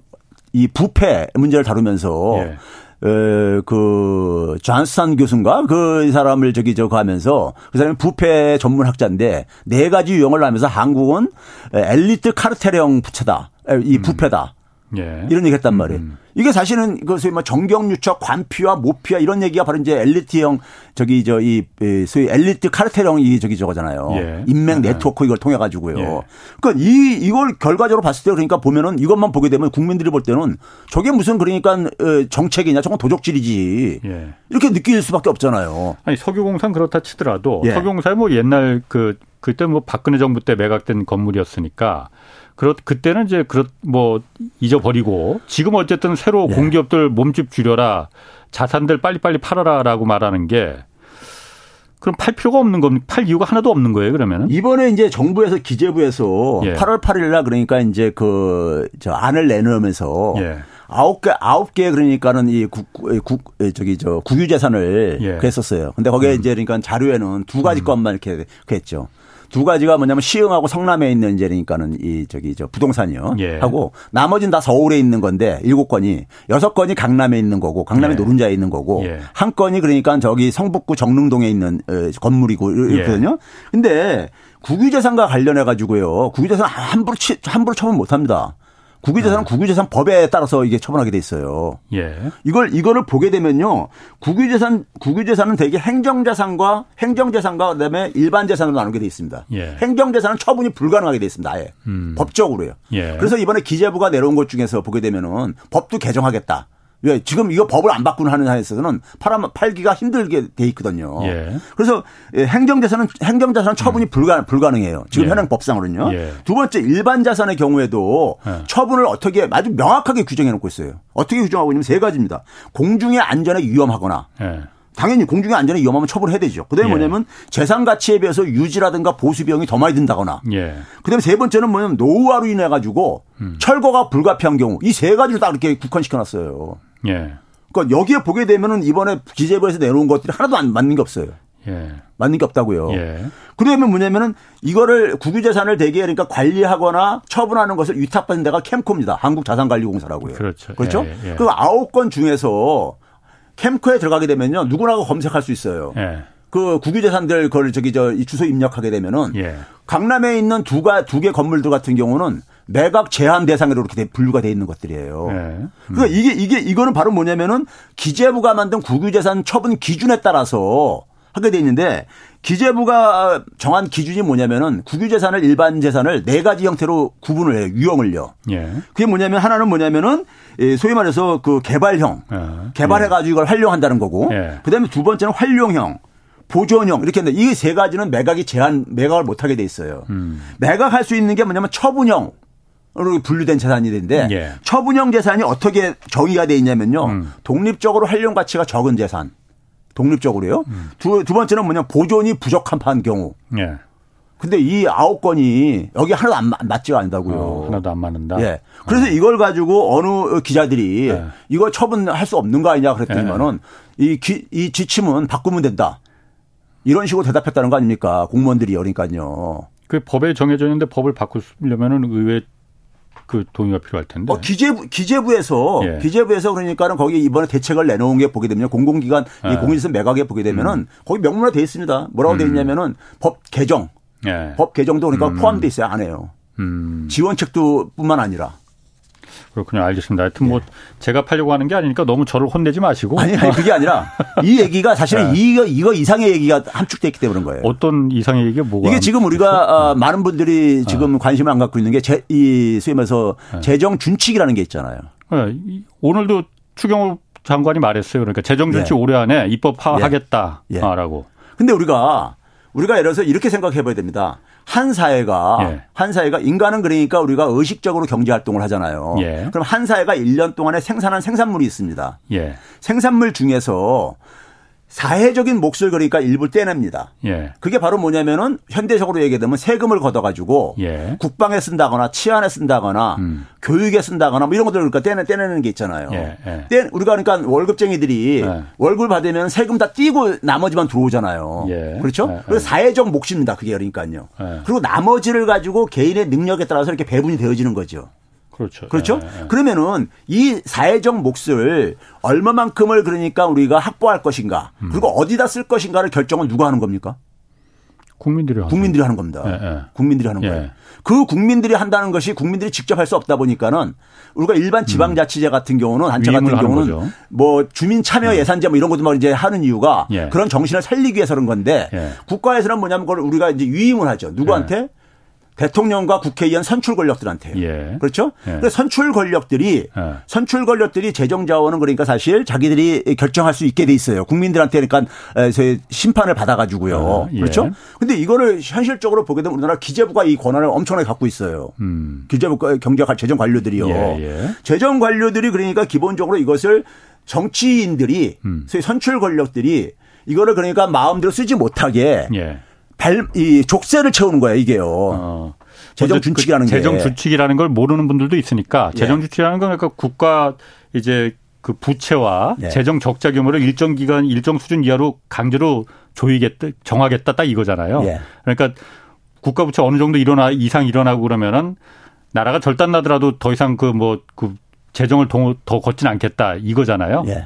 이 부패 문제를 다루면서 예. 어, 그, 존스탄 교수인가? 그 사람을 저기 저거 하면서 그 사람이 부패 전문 학자인데 네 가지 유형을 하면서 한국은 엘리트 카르텔형 부채다. 이 음. 부패다. 예. 이런 얘기 했단 말이에요. 음. 이게 사실은 그 소위 뭐 정경유착, 관피와 모피와 이런 얘기가 바로 이제 엘리트형 저기 저 이 소위 엘리트 카르텔형 이 저기 저거잖아요. 예. 인맥 네. 네트워크 이걸 통해 가지고요. 예. 그러니까 이 이걸 결과적으로 봤을 때 그러니까 보면은 이것만 보게 되면 국민들이 볼 때는 저게 무슨 그러니까 어, 정책이냐 저건 도적질이지. 예. 이렇게 느낄 수밖에 없잖아요. 아니 석유공사는 그렇다 치더라도 예. 석유공사에 뭐 옛날 그 그때 뭐 박근혜 정부 때 매각된 건물이었으니까 그렇 그때는 이제 그렇 뭐 잊어버리고 지금 어쨌든 새로 네. 공기업들 몸집 줄여라 자산들 빨리빨리 팔아라라고 말하는 게 그럼 팔 필요가 없는 겁니까? 팔 이유가 하나도 없는 거예요, 그러면은? 이번에 이제 정부에서 기재부에서 예. 8월 8일 날 그러니까 이제 그, 저 안을 내놓으면서 예. 아홉 개, 아홉 개 그러니까는 이 국, 국, 저기 저 국유재산을 예. 그랬었어요. 근데 거기에 음. 이제 그러니까 자료에는 두 가지 음. 것만 이렇게 그랬죠. 두 가지가 뭐냐면 시흥하고 성남에 있는 이제 그러니까는 이 저기 저 부동산이요. 예. 하고 나머지는 다 서울에 있는 건데 일곱 건이 여섯 건이 강남에 있는 거고 강남에 예. 노른자에 있는 거고 예. 한 건이 그러니까 저기 성북구 정릉동에 있는 어, 건물이고 이렇거든요. 예. 근데 국유재산과 관련해 가지고요. 국유재산 함부로 치, 함부로 처분 못 합니다. 국유재산은 네. 국유재산 법에 따라서 이게 처분하게 돼 있어요. 예. 이걸 이거를 보게 되면요. 국유재산 국유재산은 대개 행정재산과 행정재산과 그다음에 일반재산으로 나누게 돼 있습니다. 예. 행정재산은 처분이 불가능하게 돼 있습니다. 아예 음. 법적으로요. 예. 그래서 이번에 기재부가 내려온 것 중에서 보게 되면은 법도 개정하겠다. 왜 지금 이거 법을 안 바꾸는 하는 한에서는 팔아 팔기가 힘들게 돼 있거든요. 예. 그래서 예, 행정 자산은 행정 자산 처분이 음. 불가 불가능해요. 지금 예. 현행 법상으로는요. 예. 두 번째 일반 자산의 경우에도 예. 처분을 어떻게 아주 명확하게 규정해 놓고 있어요. 어떻게 규정하고 있냐면 세 가지입니다. 공중의 안전에 위험하거나 예. 당연히 공중의 안전에 위험하면 처벌해야 되죠. 그다음에 예. 뭐냐면 재산 가치에 비해서 유지라든가 보수 비용이 더 많이 든다거나. 예. 그다음에 세 번째는 뭐냐면 노후화로 인해 가지고 음. 철거가 불가피한 경우 이 세 가지를 다 이렇게 국한시켜 놨어요. 예. 그러니까 여기에 보게 되면은 이번에 기재부에서 내놓은 것들이 하나도 안 맞는 게 없어요. 예. 맞는 게 없다고요. 예. 그러면 뭐냐면은 이거를 국유재산을 대개 그러니까 관리하거나 처분하는 것을 위탁받는 데가 캠코입니다. 한국자산관리공사라고요. 그렇죠. 그렇죠. 예, 예. 그 아홉 건 중에서 캠코에 들어가게 되면요 누구나 검색할 수 있어요. 예. 그 국유재산들 그걸 저기 저 주소 입력하게 되면은 예. 강남에 있는 두가 두 개 건물들 같은 경우는 매각 제한 대상으로 이렇게 분류가 돼 있는 것들이에요. 네. 음. 그러니까 이게 이게 이거는 바로 뭐냐면은 기재부가 만든 국유재산 처분 기준에 따라서 하게 돼 있는데 기재부가 정한 기준이 뭐냐면은 국유재산을 일반 재산을 네 가지 형태로 구분을 해요. 유형을요. 예. 그게 뭐냐면 하나는 뭐냐면은 소위 말해서 그 개발형, 예. 개발해 가지고 이걸 활용한다는 거고. 예. 그다음에 두 번째는 활용형. 보존형 이렇게 했는데 이 세 가지는 매각이 제한 매각을 못 하게 돼 있어요. 음. 매각할 수 있는 게 뭐냐면 처분형 으로 분류된 재산이 되는데 예. 처분형 재산이 어떻게 정의가 돼 있냐면요. 음. 독립적으로 활용 가치가 적은 재산. 독립적으로요. 음. 두, 두 번째는 뭐냐 보존이 부적한 판 경우. 예. 근데 이 아홉 건이 여기 하나도 안 맞지가 않다고요. 어, 하나도 안 맞는다. 예. 그래서 어. 이걸 가지고 어느 기자들이 예. 이거 처분할 수 없는 거 아니냐 그랬더니만은 예. 이, 기, 이 지침은 바꾸면 된다. 이런 식으로 대답했다는 거 아닙니까? 공무원들이 그러니까요. 그 법에 정해져 있는데 법을 바꾸려면은 의회 그 동의가 필요할 텐데. 어, 기재부 기재부에서 예. 기재부에서 그러니까는 거기 이번에 대책을 내놓은 게 보게 되면 공공기관 예. 이 공인선 매각에 보게 되면은 음. 거기 명문화 돼 있습니다. 뭐라고 음. 돼 있냐면은 법 개정, 예. 법 개정도 그러니까 음. 포함돼 있어요 안에요. 음. 지원책도 뿐만 아니라. 그렇군요. 알겠습니다. 하여튼 뭐 예. 제가 팔려고 하는 게 아니니까 너무 저를 혼내지 마시고. 아니, 아니 그게 아니라 이 얘기가 사실은 네. 이거 이거 이상의 얘기가 함축돼 있기 때문에 그런 거예요. 어떤 이상의 얘기가 뭐가? 이게 지금 우리가 어, 많은 분들이 지금 어. 관심을 안 갖고 있는 게이 소위 말해서 네. 재정 준칙이라는 게 있잖아요. 네. 오늘도 추경호 장관이 말했어요. 그러니까 재정 준칙 예. 올해 안에 입법화하겠다라고. 예. 예. 근데 우리가 우리가 예를 들어서 이렇게 생각해 봐야 됩니다. 한 사회가 예. 한 사회가 인간은 그러니까 우리가 의식적으로 경제 활동을 하잖아요. 예. 그럼 한 사회가 1년 동안에 생산한 생산물이 있습니다. 예. 생산물 중에서 사회적인 몫을 그러니까 일부 떼냅니다. 예. 그게 바로 뭐냐면은 현대적으로 얘기하면 세금을 걷어가지고 예. 국방에 쓴다거나 치안에 쓴다거나 음. 교육에 쓴다거나 뭐 이런 것들 그러니까 떼내, 떼내는 게 있잖아요. 예. 예. 떼, 우리가 그러니까 월급쟁이들이 예. 월급 받으면 세금 다 띄고 나머지만 들어오잖아요. 예. 그렇죠? 그래서 사회적 몫입니다. 그게 그러니까요. 그리고 나머지를 가지고 개인의 능력에 따라서 이렇게 배분이 되어지는 거죠. 그렇죠. 그렇죠? 예, 예. 그러면은 이 사회적 몫을 얼마만큼을 그러니까 우리가 확보할 것인가 음. 그리고 어디다 쓸 것인가를 결정은 누가 하는 겁니까? 국민들이 하는 국민들이 하는 겁니다. 예, 예. 국민들이 하는 거예요. 예. 그 국민들이 한다는 것이 국민들이 직접 할 수 없다 보니까는 우리가 일반 지방자치제 같은 경우는 한차 같은 경우는 뭐 주민 참여 예. 예산제 뭐 이런 것도 말 이제 하는 이유가 그런 정신을 살리기 위해서 그런 건데 국가에서는 뭐냐면 그걸 우리가 이제 위임을 하죠. 누구한테? 대통령과 국회의원 선출 권력들한테. 예. 그렇죠? 예. 선출 권력들이 예. 선출 권력들이 재정 자원은 그러니까 사실 자기들이 결정할 수 있게 돼 있어요. 국민들한테 그러니까 심판을 받아 가지고요. 아, 예. 그렇죠? 근데 이거를 현실적으로 보게 되면 우리나라 기재부가 이 권한을 엄청나게 갖고 있어요. 음. 기재부 경제 재정 관료들이요. 예, 예. 재정 관료들이 그러니까 기본적으로 이것을 정치인들이 음. 선출 권력들이 이거를 그러니까 마음대로 쓰지 못하게 예. 발, 이 족쇄를 채우는 거예요, 이게요. 어. 재정 준칙이라는 그 게. 재정 준칙이라는 걸 모르는 분들도 있으니까 예. 재정 준칙이라는 건 그러니까 국가 이제 그 부채와 예. 재정 적자 규모를 일정 기간 일정 수준 이하로 강제로 조이겠다 정하겠다 딱 이거잖아요. 예. 그러니까 국가 부채 어느 정도 일어나 이상 일어나고 그러면은 나라가 절단 나더라도 더 이상 그 뭐그 뭐, 그 재정을 더, 더 걷진 않겠다 이거잖아요. 예.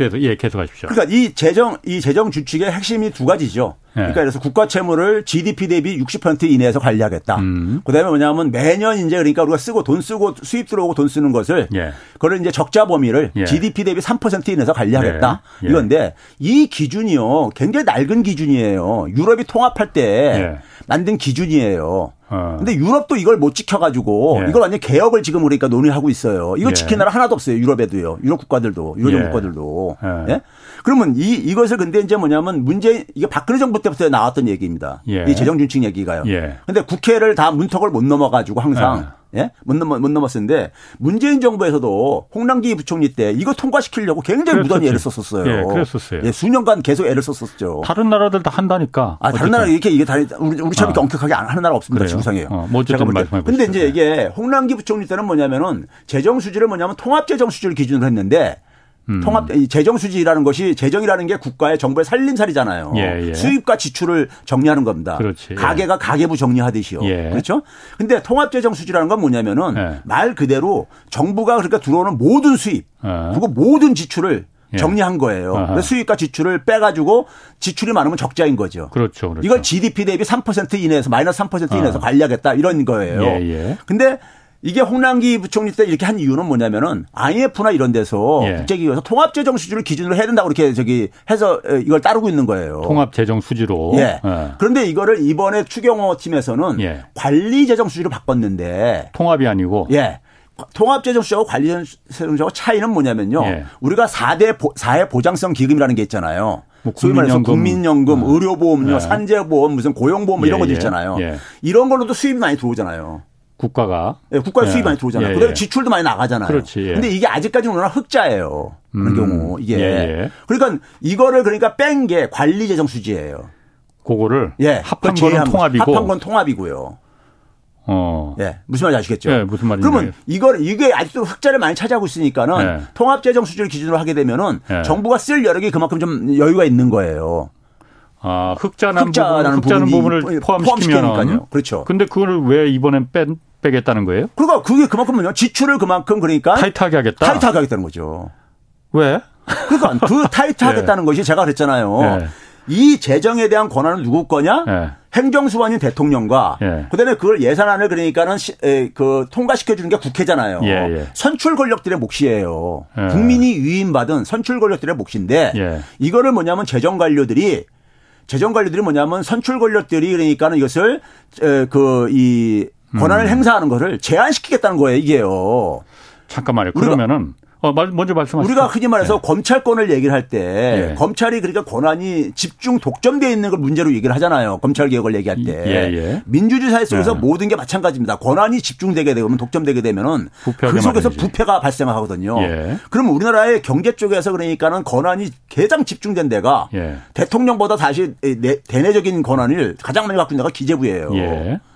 예. 그래서 예 계속하십시오. 그러니까 이 재정 이 재정 준칙의 핵심이 두 가지죠. 네. 그러니까 그래서 국가 채무를 GDP 대비 60% 이내에서 관리하겠다. 음. 그다음에 뭐냐면 매년 이제 그러니까 우리가 쓰고 돈 쓰고 수입 들어오고 돈 쓰는 것을 예. 그걸 이제 적자 범위를 예. GDP 대비 3% 이내에서 관리하겠다. 예. 예. 이건데 이 기준이요 굉장히 낡은 기준이에요. 유럽이 통합할 때 예. 만든 기준이에요. 어. 근데 유럽도 이걸 못 지켜가지고 예. 이걸 완전 개혁을 지금 그러니까 논의하고 있어요. 이거 예. 지킨 나라 하나도 없어요. 유럽에도요. 유럽 국가들도 유럽 예. 국가들도. 예. 예? 그러면 이 이것을 근데 이제 뭐냐면 문제 이게 박근혜 정부 때부터 나왔던 얘기입니다. 예. 이 재정 준칙 얘기가요. 예. 근데 국회를 다 문턱을 못 넘어가지고 항상 예? 못 넘어 못 넘었었는데 문재인 정부에서도 홍남기 부총리 때 이거 통과시키려고 굉장히 무던히 애를 썼었어요. 예, 그랬었어요. 예, 수년간 계속 애를 썼었죠. 다른 나라들 다 한다니까. 아, 다른 나라 이렇게 이게 다 우리 우리처럼 아. 엄격하게 하는 나라 없습니다. 지구상에요. 어, 뭐 제가 말씀해 근데 이제 이게 홍남기 부총리 때는 뭐냐면은 재정 수지를 뭐냐면 통합 재정 수지를 기준으로 했는데 음. 통합 재정 수지라는 것이 재정이라는 게 국가의 정부의 살림살이잖아요. 예, 예. 수입과 지출을 정리하는 겁니다. 그렇지. 가계가 가계부 정리하듯이요. 예. 그렇죠? 근데 통합 재정 수지라는 건 뭐냐면은 예. 말 그대로 정부가 그러니까 들어오는 모든 수입 어. 그리고 모든 지출을 예. 정리한 거예요. 수입과 지출을 빼가지고 지출이 많으면 적자인 거죠. 그렇죠. 그렇죠. 이걸 GDP 대비 3% 이내에서 마이너스 3% 이내에서 어. 관리하겠다 이런 거예요. 예, 예. 근데 이게 홍남기 부총리 때 이렇게 한 이유는 뭐냐면은 IMF나 이런 데서 예. 국제기구에서 통합재정 수지를 기준으로 해야 된다고 이렇게 저기 해서 이걸 따르고 있는 거예요. 통합재정 수지로. 예. 예. 그런데 이거를 이번에 추경호 팀에서는 예. 관리재정 수지로 바꿨는데 통합이 아니고 예. 통합재정 수지하고 관리재정 수지하고 차이는 뭐냐면요. 예. 우리가 4대 사회 보장성 기금이라는 게 있잖아요. 뭐 소위 말해서 국민연금, 어. 의료보험료, 예. 산재보험, 무슨 고용보험 뭐 이런 것도 있잖아요. 이런 걸로도 수입이 많이 들어오잖아요. 국가가 예, 국가 예. 많이 들어오잖아요. 예, 그다음에 예. 지출도 많이 나가잖아요. 그렇지. 예. 근데 이게 아직까지는 우리나라 흑자예요. 그런 음. 경우 이게 예, 그러니까 이거를 그러니까 뺀 게 관리 재정 수지예요. 그거를 예, 합한 건 통합이고 합한 건 통합이고요. 어. 예. 무슨 말인지 아시겠죠? 예, 무슨 말인지. 그러면 이걸, 이게 아직도 흑자를 많이 차지하고 있으니까는 예. 통합 재정 수지를 기준으로 하게 되면은 예. 정부가 쓸 여력이 그만큼 좀 여유가 있는 거예요. 아, 흑자라는, 흑자라는 부분, 부분을 포함시키면 그렇죠. 근데 그걸 왜 이번엔 뺀 빼겠다는 거예요? 그러니까 그게 그만큼은요. 지출을 그만큼 그러니까 타이트하게 하겠다. 타이트하게 하겠다는 거죠. 왜? 그러니까 그 타이트하겠다는 네. 것이 제가 그랬잖아요. 네. 이 재정에 대한 권한은 누구 거냐? 예. 행정수반인 대통령과 예. 그다음에 그걸 예산안을 그러니까는 시, 에, 그 통과시켜 주는 게 국회잖아요. 예, 예. 선출 권력들의 몫이에요. 예. 국민이 위임받은 선출 권력들의 몫인데 예. 이거를 뭐냐면 재정 관료들이 재정 관료들이 뭐냐면 선출 권력들이 그러니까는 이것을 그이 권한을 음. 행사하는 것을 제한시키겠다는 거예요, 이게요. 잠깐만요. 그러면은 어, 먼저 말씀하시죠. 우리가 흔히 말해서 네. 검찰권을 얘기를 할때 예. 검찰이 그러니까 권한이 집중 독점되어 있는 걸 문제로 얘기를 하잖아요. 검찰 개혁을 얘기할 때 예, 예. 민주주의 사회 속에서 네. 모든 게 마찬가지입니다. 권한이 집중되게 되면 독점되게 되면은 그 속에서 말이지. 부패가 발생하거든요. 예. 그럼 우리나라의 경제 쪽에서 그러니까는 권한이 가장 집중된 데가 예. 대통령보다 다시 대내적인 권한을 가장 많이 갖고 있는 데가 기재부예요.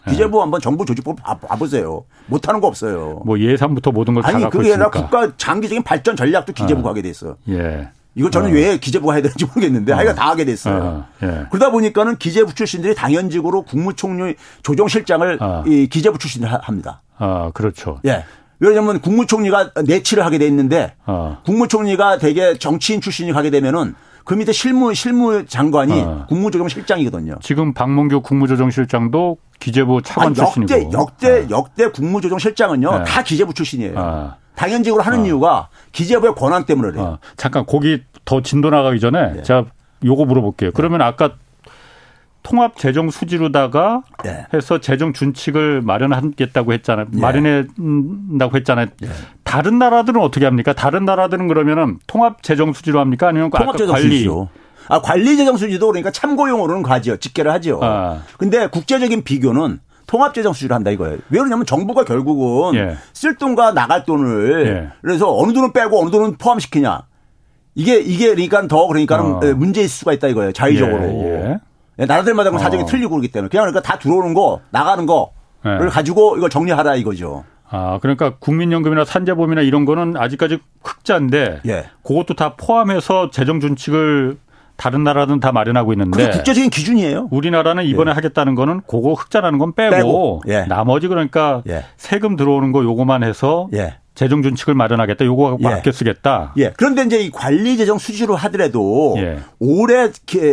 예. 기재부 한번 정부 조직법 봐보세요. 못하는 거 없어요. 뭐 예산부터 모든 걸다 갖고 그게 아니라 국가 장기적인 발전 전략도 기재부가 어. 하게 돼 있어요. 예. 이거 저는 어. 왜 기재부가 해야 되는지 모르겠는데 어. 하여간 다 하게 됐어요. 어. 예. 그러다 보니까는 기재부 출신들이 당연직으로 국무총리 조정실장을 어. 이 기재부 출신을 합니다. 아, 그렇죠. 예. 왜냐하면 국무총리가 내치를 하게 돼 있는데 어. 국무총리가 되게 정치인 출신이 가게 되면은 그 밑에 실무 실무 장관이 어. 국무조정 실장이거든요. 지금 박문규 국무조정 실장도 기재부 차관 아니, 역대, 출신이고. 역대 어. 역대 국무조정 실장은요 네. 다 기재부 출신이에요. 어. 당연직으로 하는 어. 이유가 기재부의 권한 때문에 그래요. 어. 잠깐 거기 더 진도 나가기 전에 네. 제가 요거 물어볼게요. 그러면 아까 통합 재정 수지로다가 네. 해서 재정 준칙을 마련하겠다고 했잖아요. 네. 마련한다고 했잖아요. 네. 다른 나라들은 어떻게 합니까? 다른 나라들은 그러면은 통합 재정 수지로 합니까? 아니면 통합 재정 수지로. 아, 관리 재정 수지도 그러니까 참고용으로는 가죠. 집계를 하죠. 아. 근데 국제적인 비교는 통합 재정 수지를 한다 이거예요. 왜 그러냐면 정부가 결국은 예. 쓸 돈과 나갈 돈을 예. 그래서 어느 돈은 빼고 어느 돈은 포함시키냐. 이게 이게 그러니까 더 그러니까는 어. 문제 있을 수가 있다 이거예요. 자의적으로. 예. 예. 예, 나라들마다 사정이 어. 틀리고 그러기 때문에 그냥 그러니까 다 들어오는 거 나가는 거를 네. 가지고 이걸 정리하라 이거죠. 아, 그러니까 국민연금이나 산재보험이나 이런 거는 아직까지 흑자인데 예. 그것도 다 포함해서 재정 준칙을 다른 나라는 다 마련하고 있는데 그게 국제적인 기준이에요. 우리나라는 이번에 예. 하겠다는 거는 그거 흑자라는 건 빼고, 빼고. 예. 나머지 그러니까 예. 세금 들어오는 거 요거만 해서 예. 재정 준칙을 마련하겠다. 요거 예. 아껴 쓰겠다. 예. 그런데 이제 이 관리 재정 수지로 하더라도 예. 올해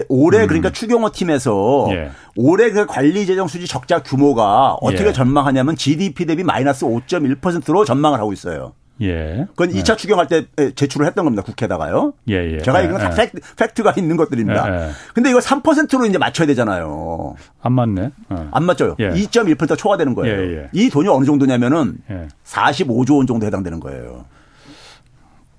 올해 음. 그러니까 추경호 팀에서 예. 올해 그 관리 재정 수지 적자 규모가 어떻게 예. 전망하냐면 GDP 대비 마이너스 5.1%로 전망을 하고 있어요. 예. 그건 2차 예. 추경할 때 제출을 했던 겁니다. 국회에다가요. 예, 예. 제가 이건 예, 다 예. 팩트, 가 있는 것들입니다. 예, 예. 근데 이거 3%로 이제 맞춰야 되잖아요. 안 맞네. 어. 안 맞죠. 예. 2.1% 초과되는 거예요. 예, 예. 이 돈이 어느 정도냐면은 예. 45조 원 정도 해당되는 거예요.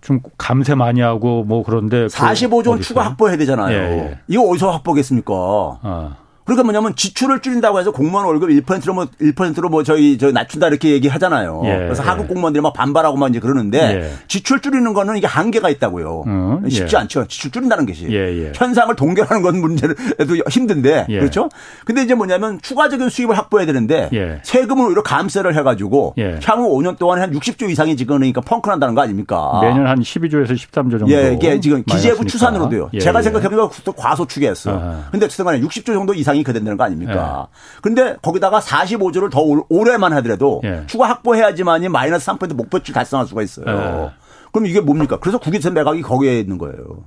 좀 감세 많이 하고 뭐 그런데 45조 그원 추가 확보해야 되잖아요. 예, 예. 이거 어디서 확보겠습니까? 어. 그러니까 뭐냐면 지출을 줄인다고 해서 공무원 월급 1%로 뭐 1%로 뭐 저희 저 낮춘다 이렇게 얘기하잖아요. 예, 그래서 예. 하급 공무원들이 막 반발하고 막 이제 그러는데 예. 지출 줄이는 거는 이게 한계가 있다고요. 음, 쉽지 예. 않죠. 지출 줄인다는 것이 예, 예. 현상을 동결하는 건 문제도 힘든데 그렇죠. 근데 이제 뭐냐면 추가적인 수입을 확보해야 되는데 세금을 오히려 감세를 해가지고 향후 5년 동안에 한 60조 이상이 지금 그러니까 펑크난다는 거 아닙니까? 매년 한 12조에서 13조 정도. 예, 이게 지금 기재부 추산으로도요. 제가 생각해보니까 과소 추계했어. 근데 어쨌든 간에 60조 정도 이상이 이상이 그 된다는 거 아닙니까? 예. 근데 거기다가 45조를 더 올해만 하더라도 예. 추가 확보해야지만이 마이너스 3% 목표치 달성할 수가 있어요. 예. 그럼 이게 뭡니까? 그래서 국유세 매각이 거기에 있는 거예요.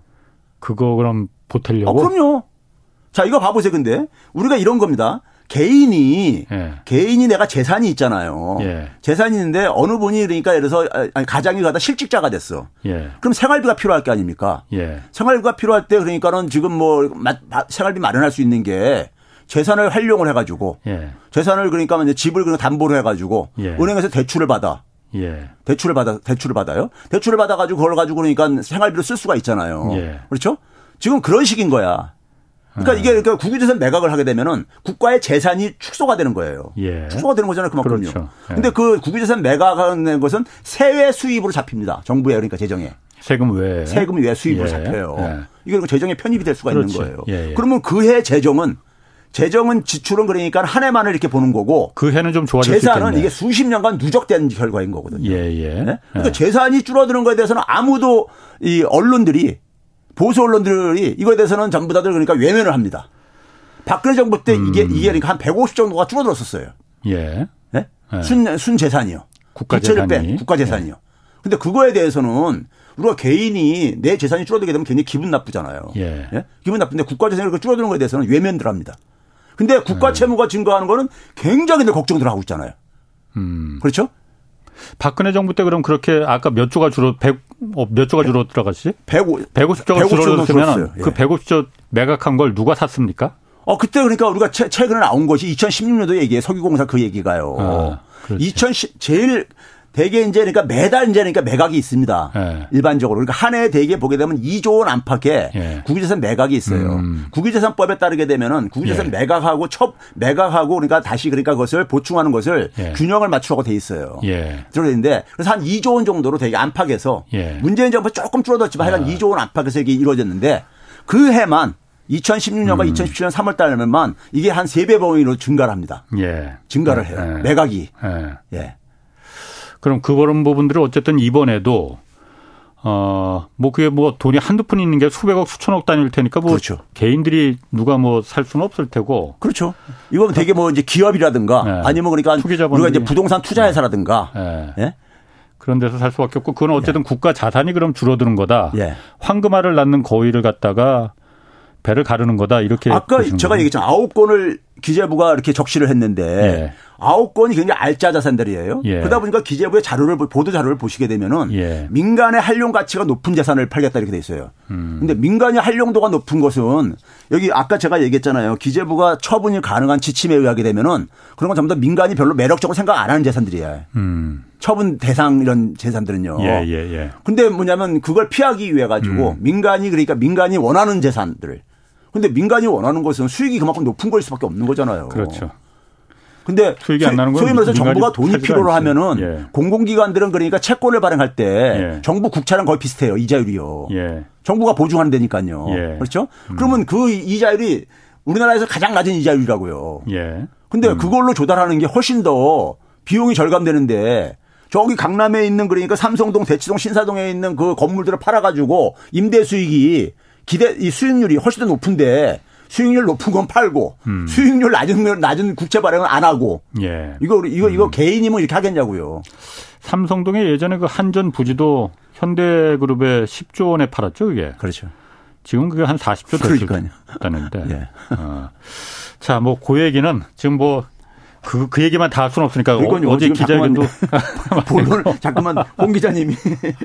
그거 그럼 보태려고? 아, 그럼요. 자, 이거 봐보세요. 근데 우리가 이런 겁니다. 개인이 예. 개인이 내가 재산이 있잖아요. 예. 재산이 있는데 어느 분이 그러니까 예를 들어서 아니, 가장이 가다 실직자가 됐어. 예. 그럼 생활비가 필요할 게 아닙니까? 예. 생활비가 필요할 때 그러니까는 지금 뭐 생활비 마련할 수 있는 게 재산을 활용을 해가지고 예. 재산을 그러니까 이제 집을 그냥 담보로 해가지고 예. 은행에서 대출을 받아. 예. 대출을 받아 대출을 받아요. 대출을 받아가지고 그걸 가지고 그러니까 생활비로 쓸 수가 있잖아요. 예. 그렇죠? 지금 그런 식인 거야. 그러니까 예. 이게 그러니까 국유재산 매각을 하게 되면은 국가의 재산이 축소가 되는 거예요. 예. 축소가 되는 거잖아요. 그만큼요. 그렇죠. 예. 근데 그 국유재산 매각하는 것은 세외 수입으로 잡힙니다. 정부에 그러니까 재정에. 세금 외 세금 외 수입으로 잡혀요. 이게 재정에 편입이 될 수가 그렇지. 있는 거예요. 그러면 그 해 재정은 재정은 지출은 그러니까 한 해만을 이렇게 보는 거고 그 해는 좀 좋아질 재산은 이게 수십 년간 누적된 결과인 거거든요. 예, 예. 네? 그러니까 예. 재산이 줄어드는 거에 대해서는 아무도 이 언론들이 보수 언론들이 이거에 대해서는 전부 다들 그러니까 외면을 합니다. 박근혜 정부 때 음. 이게 이게 그러니까 한 150 정도가 줄어들었었어요. 예. 네? 예. 순, 순 재산이요. 국가 재산이 국가 재산이요. 예. 근데 그거에 대해서는 우리가 개인이 내 재산이 줄어들게 되면 굉장히 기분 나쁘잖아요. 예. 예? 기분 나쁜데 국가 재산이 줄어드는 거에 대해서는 외면들 합니다. 근데 국가 음. 채무가 증가하는 거는 굉장히 걱정들 하고 있잖아요. 음. 그렇죠? 박근혜 정부 때 그럼 그렇게 아까 몇 조가 줄어 100, 어, 몇 조가 줄어 들어갔지? 150, 150조가 줄어들었으면 그 150조 매각한 걸 누가 샀습니까? 어 그때 그러니까 우리가 최, 최근에 나온 것이 2016년도 얘기에 석유공사 그 얘기가요. 아, 2010 제일 대개 이제 그러니까 매달 이제 그러니까 매각이 있습니다. 예. 일반적으로. 그러니까 한 해 대개 보게 되면 2조 원 안팎의 예. 국유재산 매각이 있어요. 음. 국유재산법에 따르게 되면은 국유재산 예. 매각하고 첩 매각하고 그러니까 다시 그러니까 그것을 보충하는 것을 예. 균형을 맞추라고 돼 있어요. 예. 들어있는데 그래서 한 2조 원 정도로 되게 안팎에서 예. 문재인 정부 조금 줄어들지만 하여간 2조 원 안팎에서 이게 이루어졌는데 그 해만 2016년과 음. 2017년 3월 달에만 이게 한 3배 범위로 증가를 합니다. 예. 증가를 해요. 매각이. 예. 그럼 그런 부분들을 어쨌든 이번에도 어, 뭐 그게 뭐 돈이 한두 푼 있는 게 수백억 수천억 단위일 테니까 뭐 그렇죠. 개인들이 누가 뭐 살 수는 없을 테고. 그렇죠. 이건 되게 뭐 이제 기업이라든가 네. 아니면 그러니까 우리가 이제 부동산 투자회사라든가 네. 네. 그런 데서 살 수밖에 없고 그건 어쨌든 예. 국가 자산이 그럼 줄어드는 거다. 예. 황금알을 낳는 거위를 갖다가 배를 가르는 거다 이렇게 아까 제가 얘기했잖아요. 아홉 건을 기재부가 이렇게 적시를 했는데 예. 아홉 건이 굉장히 알짜 자산들이에요. 예. 그러다 보니까 기재부의 자료를 보도 자료를 보시게 되면은 예. 민간의 활용 가치가 높은 재산을 팔겠다 이렇게 돼 있어요. 음. 근데 민간의 활용도가 높은 것은 여기 아까 제가 얘기했잖아요. 기재부가 처분이 가능한 지침에 의하게 되면은 그런 건 전부 다 민간이 별로 매력적으로 생각 안 하는 재산들이에요. 음. 처분 대상 이런 재산들은요. 예, 예, 예. 근데 뭐냐면 그걸 피하기 위해 가지고 음. 민간이 그러니까 민간이 원하는 재산들을 근데 민간이 원하는 것은 수익이 그만큼 높은 걸 수밖에 없는 거잖아요. 그렇죠. 근데 수익이 안 나는 건 소위 말해서 정부가 돈이 필요로 하면은 예. 공공기관들은 그러니까 채권을 발행할 때 예. 정부 국채랑 거의 비슷해요 이자율이요. 예. 정부가 보증하는 데니까요. 예. 그렇죠? 음. 그러면 그 이자율이 우리나라에서 가장 낮은 이자율이라고요. 예. 근데 음. 그걸로 조달하는 게 훨씬 더 비용이 절감되는데 저기 강남에 있는 그러니까 삼성동, 대치동, 신사동에 있는 그 건물들을 팔아가지고 임대 수익이 기대 이 수익률이 훨씬 더 높은데 수익률 높은 건 팔고 음. 수익률 낮은 낮은 국채 발행은 안 하고 예. 이거 이거 이거 음. 개인이면 이렇게 하겠냐고요. 삼성동에 예전에 그 한전 부지도 현대그룹에 10조 원에 팔았죠, 그게. 그렇죠. 지금 그게 한 40조 됐다는데. 예. 어. 자, 뭐 그 얘기는 지금 뭐 그, 그 얘기만 다 할 수는 없으니까 어, 제 기자회견도. 본론, 잠깐만, 홍 기자님이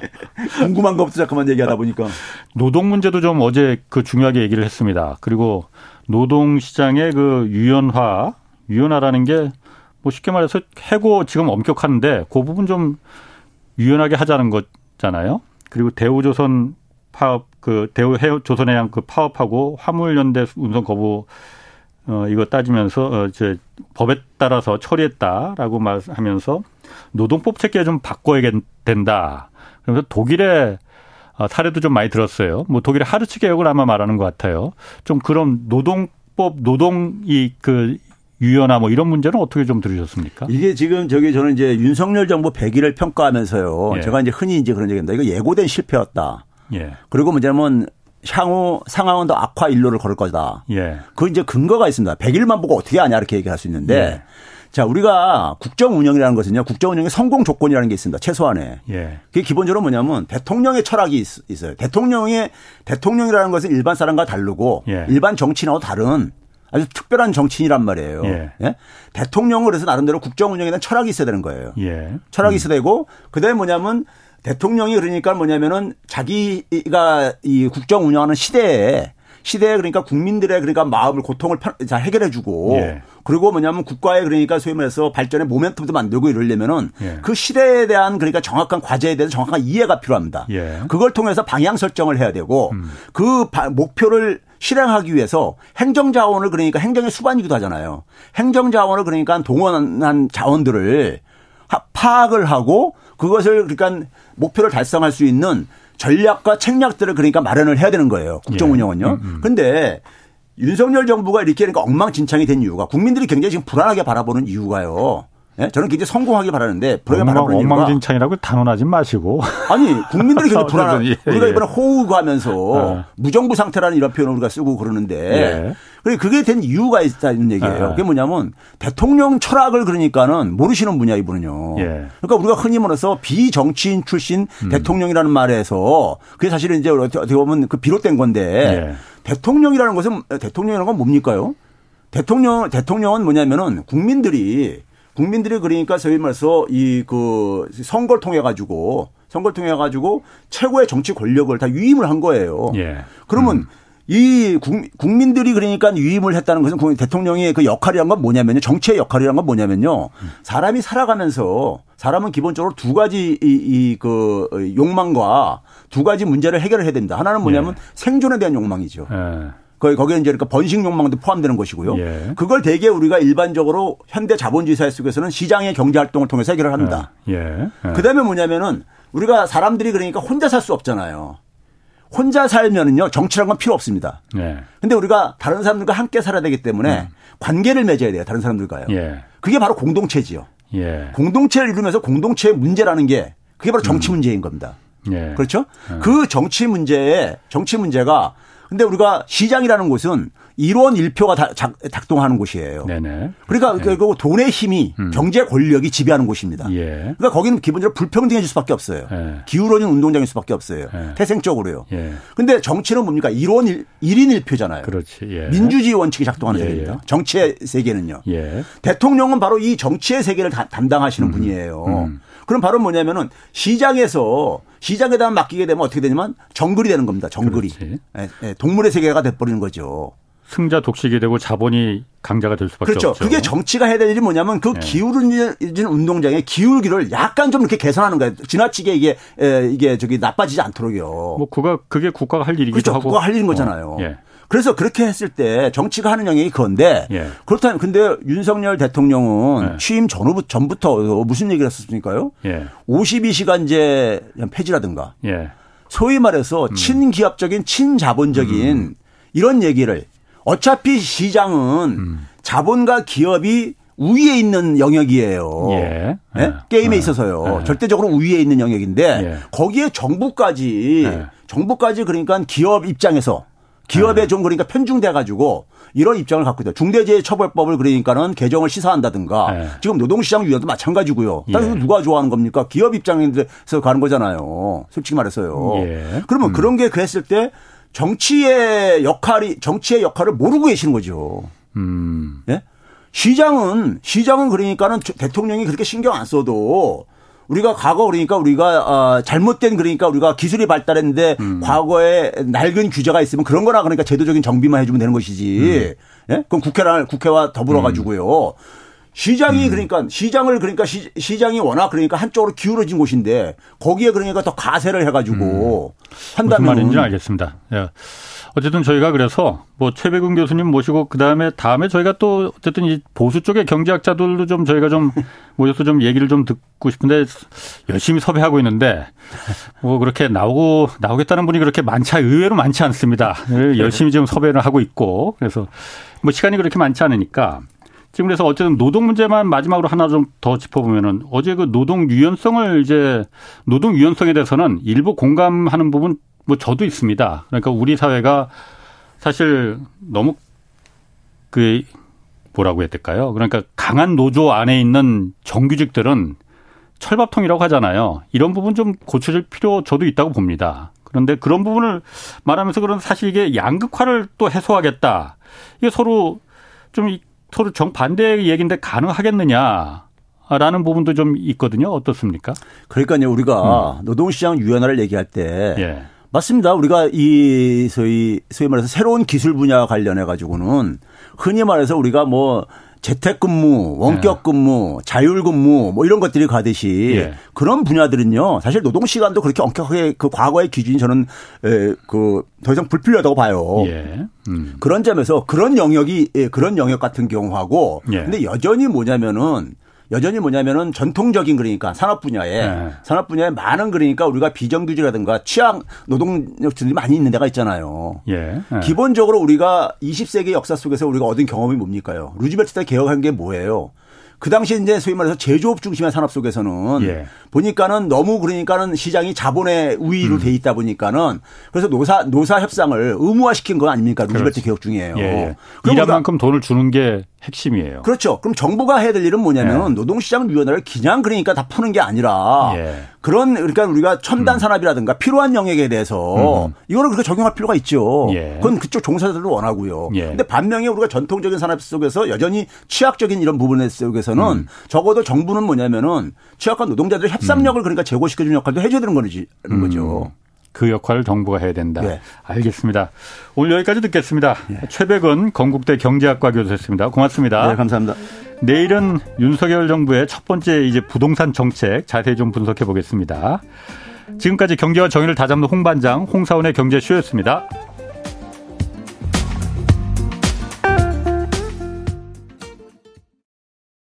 궁금한 것부터 잠깐만 얘기하다 보니까. 노동 문제도 좀 어제 그 중요하게 얘기를 했습니다. 그리고 노동 시장의 그 유연화, 유연화라는 게 뭐 쉽게 말해서 해고 지금 엄격한데 그 부분 좀 유연하게 하자는 거잖아요. 그리고 대우조선 파업, 그 대우조선해양 그 파업하고 화물연대 운송 거부 어, 이거 따지면서, 어, 이제 법에 따라서 처리했다라고 말하면서 노동법 체계 좀 바꿔야 된다. 그러면서 독일의 어, 사례도 좀 많이 들었어요. 뭐 독일의 하르츠 개혁을 아마 말하는 것 같아요. 좀 그런 노동법, 노동 이그 유연화 뭐 이런 문제는 어떻게 좀 들으셨습니까? 이게 지금 저기 저는 이제 윤석열 정부 100일을 평가하면서요. 예. 제가 이제 흔히 이제 그런 얘기합니다. 이거 예고된 실패였다. 예. 그리고 뭐냐면 향후 상황은 더 악화 일로를 걸을 거다. 예. 그 이제 근거가 있습니다. 100일만 보고 어떻게 하냐 이렇게 얘기할 수 있는데 예. 자, 우리가 국정 운영이라는 것은요. 국정 운영의 성공 조건이라는 게 있습니다. 최소한에. 예. 그게 기본적으로 뭐냐면 대통령의 철학이 있, 어요 대통령의 대통령이라는 것은 일반 사람과 다르고 예. 일반 정치인하고 다른 아주 특별한 정치인이란 말이에요. 예. 예? 대통령을 그래서 나름대로 국정 운영에 대한 철학이 있어야 되는 거예요. 예. 철학이 음. 있어야 되고 그 다음에 뭐냐면 대통령이 그러니까 뭐냐면은 자기가 이 국정 운영하는 시대에 시대에 그러니까 국민들의 그러니까 마음을 고통을 잘 해결해 주고 예. 그리고 뭐냐면 국가의 그러니까 소위 말해서 발전의 모멘텀도 만들고 이러려면은 예. 그 시대에 대한 그러니까 정확한 과제에 대해서 정확한 이해가 필요합니다. 예. 그걸 통해서 방향 설정을 해야 되고 음. 그 목표를 실행하기 위해서 행정 자원을 그러니까 행정의 수반이기도 하잖아요. 행정 자원을 그러니까 동원한 자원들을 파악을 하고 그것을 그러니까 목표를 달성할 수 있는 전략과 책략들을 그러니까 마련을 해야 되는 거예요. 국정 운영은요. 예. 음, 음. 근데 윤석열 정부가 이렇게 그러니까 엉망진창이 된 이유가 국민들이 굉장히 지금 불안하게 바라보는 이유가요. 예? 저는 굉장히 성공하길 바라는데 불행을 바라보는 이유가 엉망진창이라고 단언하지 마시고 아니 국민들이 굉장히 불안한 예, 우리가 예. 이번에 호우하면서 어. 무정부 상태라는 이런 표현을 우리가 쓰고 그러는데 예. 그리고 그게 된 이유가 있다는 얘기예요. 예. 그게 뭐냐면 대통령 철학을 그러니까는 모르시는 분야 이분은요. 예. 그러니까 우리가 흔히 말해서 비정치인 출신 음. 대통령이라는 말에서 그게 사실은 이제 어떻게 보면 그 비롯된 건데 예. 대통령이라는 것은 대통령이라는 건 뭡니까요? 대통령 대통령은 뭐냐면은 국민들이 국민들이 그러니까 소위 말해서 이 그 선거를 통해 가지고 선거를 통해 가지고 최고의 정치 권력을 다 위임을 한 거예요. 예. 그러면 음. 이 국민들이 그러니까 위임을 했다는 것은 대통령의 그 역할이란 건 뭐냐면요. 정치의 역할이란 건 뭐냐면요. 사람이 살아가면서 사람은 기본적으로 두 가지 이 그 욕망과 두 가지 문제를 해결을 해야 된다. 하나는 뭐냐면 예. 생존에 대한 욕망이죠. 예. 거기 거기에 이제 그러니까 번식 욕망도 포함되는 것이고요. 예. 그걸 대개 우리가 일반적으로 현대 자본주의 사회 속에서는 시장의 경제 활동을 통해서 해결을 합니다. 예. 예. 예. 그다음에 뭐냐면은 우리가 사람들이 그러니까 혼자 살 수 없잖아요. 혼자 살면은요 정치란 건 필요 없습니다. 예. 근데 우리가 다른 사람들과 함께 살아야 되기 때문에 음. 관계를 맺어야 돼요. 다른 사람들과요. 예. 그게 바로 공동체지요. 예. 공동체를 이루면서 공동체의 문제라는 게 그게 바로 정치 음. 문제인 겁니다. 예. 그렇죠? 예. 그 정치 문제에 정치 문제가 근데 우리가 시장이라는 곳은 1원 1표가 작동하는 곳이에요. 네네. 그러니까 네. 그 돈의 힘이 음. 경제 권력이 지배하는 곳입니다. 예. 그러니까 거기는 기본적으로 불평등해질 수밖에 없어요. 예. 기울어진 운동장일 수밖에 없어요. 예. 태생적으로요. 예. 근데 정치는 뭡니까? 1원 1, 1인 1표잖아요. 그렇지. 예. 민주주의 원칙이 작동하는 예, 세계입니다. 예. 정치의 세계는요. 예. 대통령은 바로 이 정치의 세계를 다, 담당하시는 음. 분이에요. 음. 그럼 바로 뭐냐면은 시장에서 시장에다 맡기게 되면 어떻게 되냐면 정글이 되는 겁니다. 정글이. 예, 예, 동물의 세계가 돼버리는 거죠. 승자 독식이 되고 자본이 강자가 될 수밖에 그렇죠. 없죠. 그게 정치가 해야 될 일이 뭐냐면 그 네. 기울어진 운동장의 기울기를 약간 좀 이렇게 개선하는 거예요. 지나치게 이게 에, 이게 저기 나빠지지 않도록요. 뭐 그가 그게 국가가 할 일이기도 그렇죠. 하고. 국가가 할 일인 거잖아요. 어. 예. 그래서 그렇게 했을 때 정치가 하는 영역이 그건데 예. 그렇다면 근데 윤석열 대통령은 예. 취임 전후부터 전부터 무슨 얘기를 했었습니까요? 예. 52시간제 폐지라든가 예. 소위 말해서 음. 친기업적인 친자본적인 음. 이런 얘기를 어차피 시장은 음. 자본과 기업이 우위에 있는 영역이에요. 예. 네? 게임에 예. 있어서요. 예. 절대적으로 우위에 있는 영역인데 예. 거기에 정부까지 정부까지 그러니까 기업 입장에서 기업에 네. 좀 그러니까 편중돼 가지고 이런 입장을 갖고 있다. 중대재해처벌법을 그러니까는 개정을 시사한다든가 네. 지금 노동시장 유연도 마찬가지고요. 따라서 예. 누가 좋아하는 겁니까? 기업 입장에서 가는 거잖아요. 솔직히 말해서요. 예. 그러면 음. 그런 게 그랬을 때 정치의 역할이 정치의 역할을 모르고 계시는 거죠. 음. 예? 시장은 시장은 그러니까는 대통령이 그렇게 신경 안 써도 우리가 과거 그러니까 우리가 어 잘못된 그러니까 우리가 기술이 발달했는데 음. 과거에 낡은 규제가 있으면 그런 거나 그러니까 제도적인 정비만 해주면 되는 것이지. 음. 예? 그럼 국회랑 국회와 더불어 가지고요. 음. 시장이 음. 그러니까 시장을 그러니까 시, 장이 워낙 그러니까 한쪽으로 기울어진 곳인데 거기에 그러니까 더 가세를 해가지고 음. 한다면 무슨 말인지 알겠습니다. 예. 어쨌든 저희가 그래서 뭐 최백운 교수님 모시고 그 다음에 다음에 저희가 또 어쨌든 이 보수 쪽의 경제학자들도 좀 저희가 좀 모여서 좀 얘기를 좀 듣고 싶은데 열심히 섭외하고 있는데 뭐 그렇게 나오고 나오겠다는 분이 그렇게 많지 의외로 많지 않습니다. 열심히 지금 섭외를 하고 있고 그래서 뭐 시간이 그렇게 많지 않으니까 지금 그래서 어쨌든 노동 문제만 마지막으로 하나 좀 더 짚어보면은 어제 그 노동 유연성을 이제 노동 유연성에 대해서는 일부 공감하는 부분 뭐 저도 있습니다. 그러니까 우리 사회가 사실 너무 그 뭐라고 해야 될까요? 그러니까 강한 노조 안에 있는 정규직들은 철밥통이라고 하잖아요. 이런 부분 좀 고쳐질 필요 저도 있다고 봅니다. 그런데 그런 부분을 말하면서 그런 사실 이게 양극화를 또 해소하겠다. 이게 서로 좀 서로 정반대의 얘기인데 가능하겠느냐. 라는 부분도 좀 있거든요. 어떻습니까? 그러니까요. 우리가 음. 노동시장 유연화를 얘기할 때 예. 맞습니다. 우리가 이 소위 소위 말해서 새로운 기술 분야 관련해 가지고는 흔히 말해서 우리가 뭐 재택근무, 원격근무, 예. 자율근무 뭐 이런 것들이 가듯이 예. 그런 분야들은요. 사실 노동 시간도 그렇게 엄격하게 그 과거의 기준이 저는 그더 이상 불필요하다고 봐요. 예. 음. 그런 점에서 그런 영역이 예, 그런 영역 같은 경우하고 예. 근데 여전히 뭐냐면은 여전히 뭐냐면은 전통적인 그러니까 산업 분야에 네. 산업 분야에 많은 그러니까 우리가 비정규직이라든가 취약 노동력들이 많이 있는 데가 있잖아요. 예. 네. 기본적으로 우리가 20세기 역사 속에서 우리가 얻은 경험이 뭡니까요? 루즈벨트 때 개혁한 게 뭐예요? 그 당시 이제 소위 말해서 제조업 중심의 산업 속에서는 예. 보니까는 너무 그러니까는 시장이 자본의 우위로 음. 돼 있다 보니까는 그래서 노사 노사 협상을 의무화시킨 거 아닙니까? 루즈벨트 개혁 중이에요. 예. 일한 만큼 돈을 주는 게 핵심이에요. 그렇죠. 그럼 정부가 해야 될 일은 뭐냐면 예. 노동시장 위원회를 그냥 그러니까 다 푸는 게 아니라 예. 그런 그러니까 우리가 첨단 음. 산업이라든가 필요한 영역에 대해서 음. 이거를 그렇게 적용할 필요가 있죠. 예. 그건 그쪽 종사자들도 원하고요. 예. 근데 반면에 우리가 전통적인 산업 속에서 여전히 취약적인 이런 부분 속에서는 음. 적어도 정부는 뭐냐면은 취약한 노동자들의 협상력을 음. 그러니까 제고시켜주는 역할도 해줘야 되는 거지, 음. 거죠. 그 역할을 정부가 해야 된다. 네. 알겠습니다. 오늘 여기까지 듣겠습니다. 네. 최백은 건국대 경제학과 교수였습니다. 고맙습니다. 네, 감사합니다. 내일은 윤석열 정부의 첫 번째 이제 부동산 정책 자세히 좀 분석해 보겠습니다. 지금까지 경제와 정의를 다잡는 홍반장 홍사원의 경제쇼였습니다.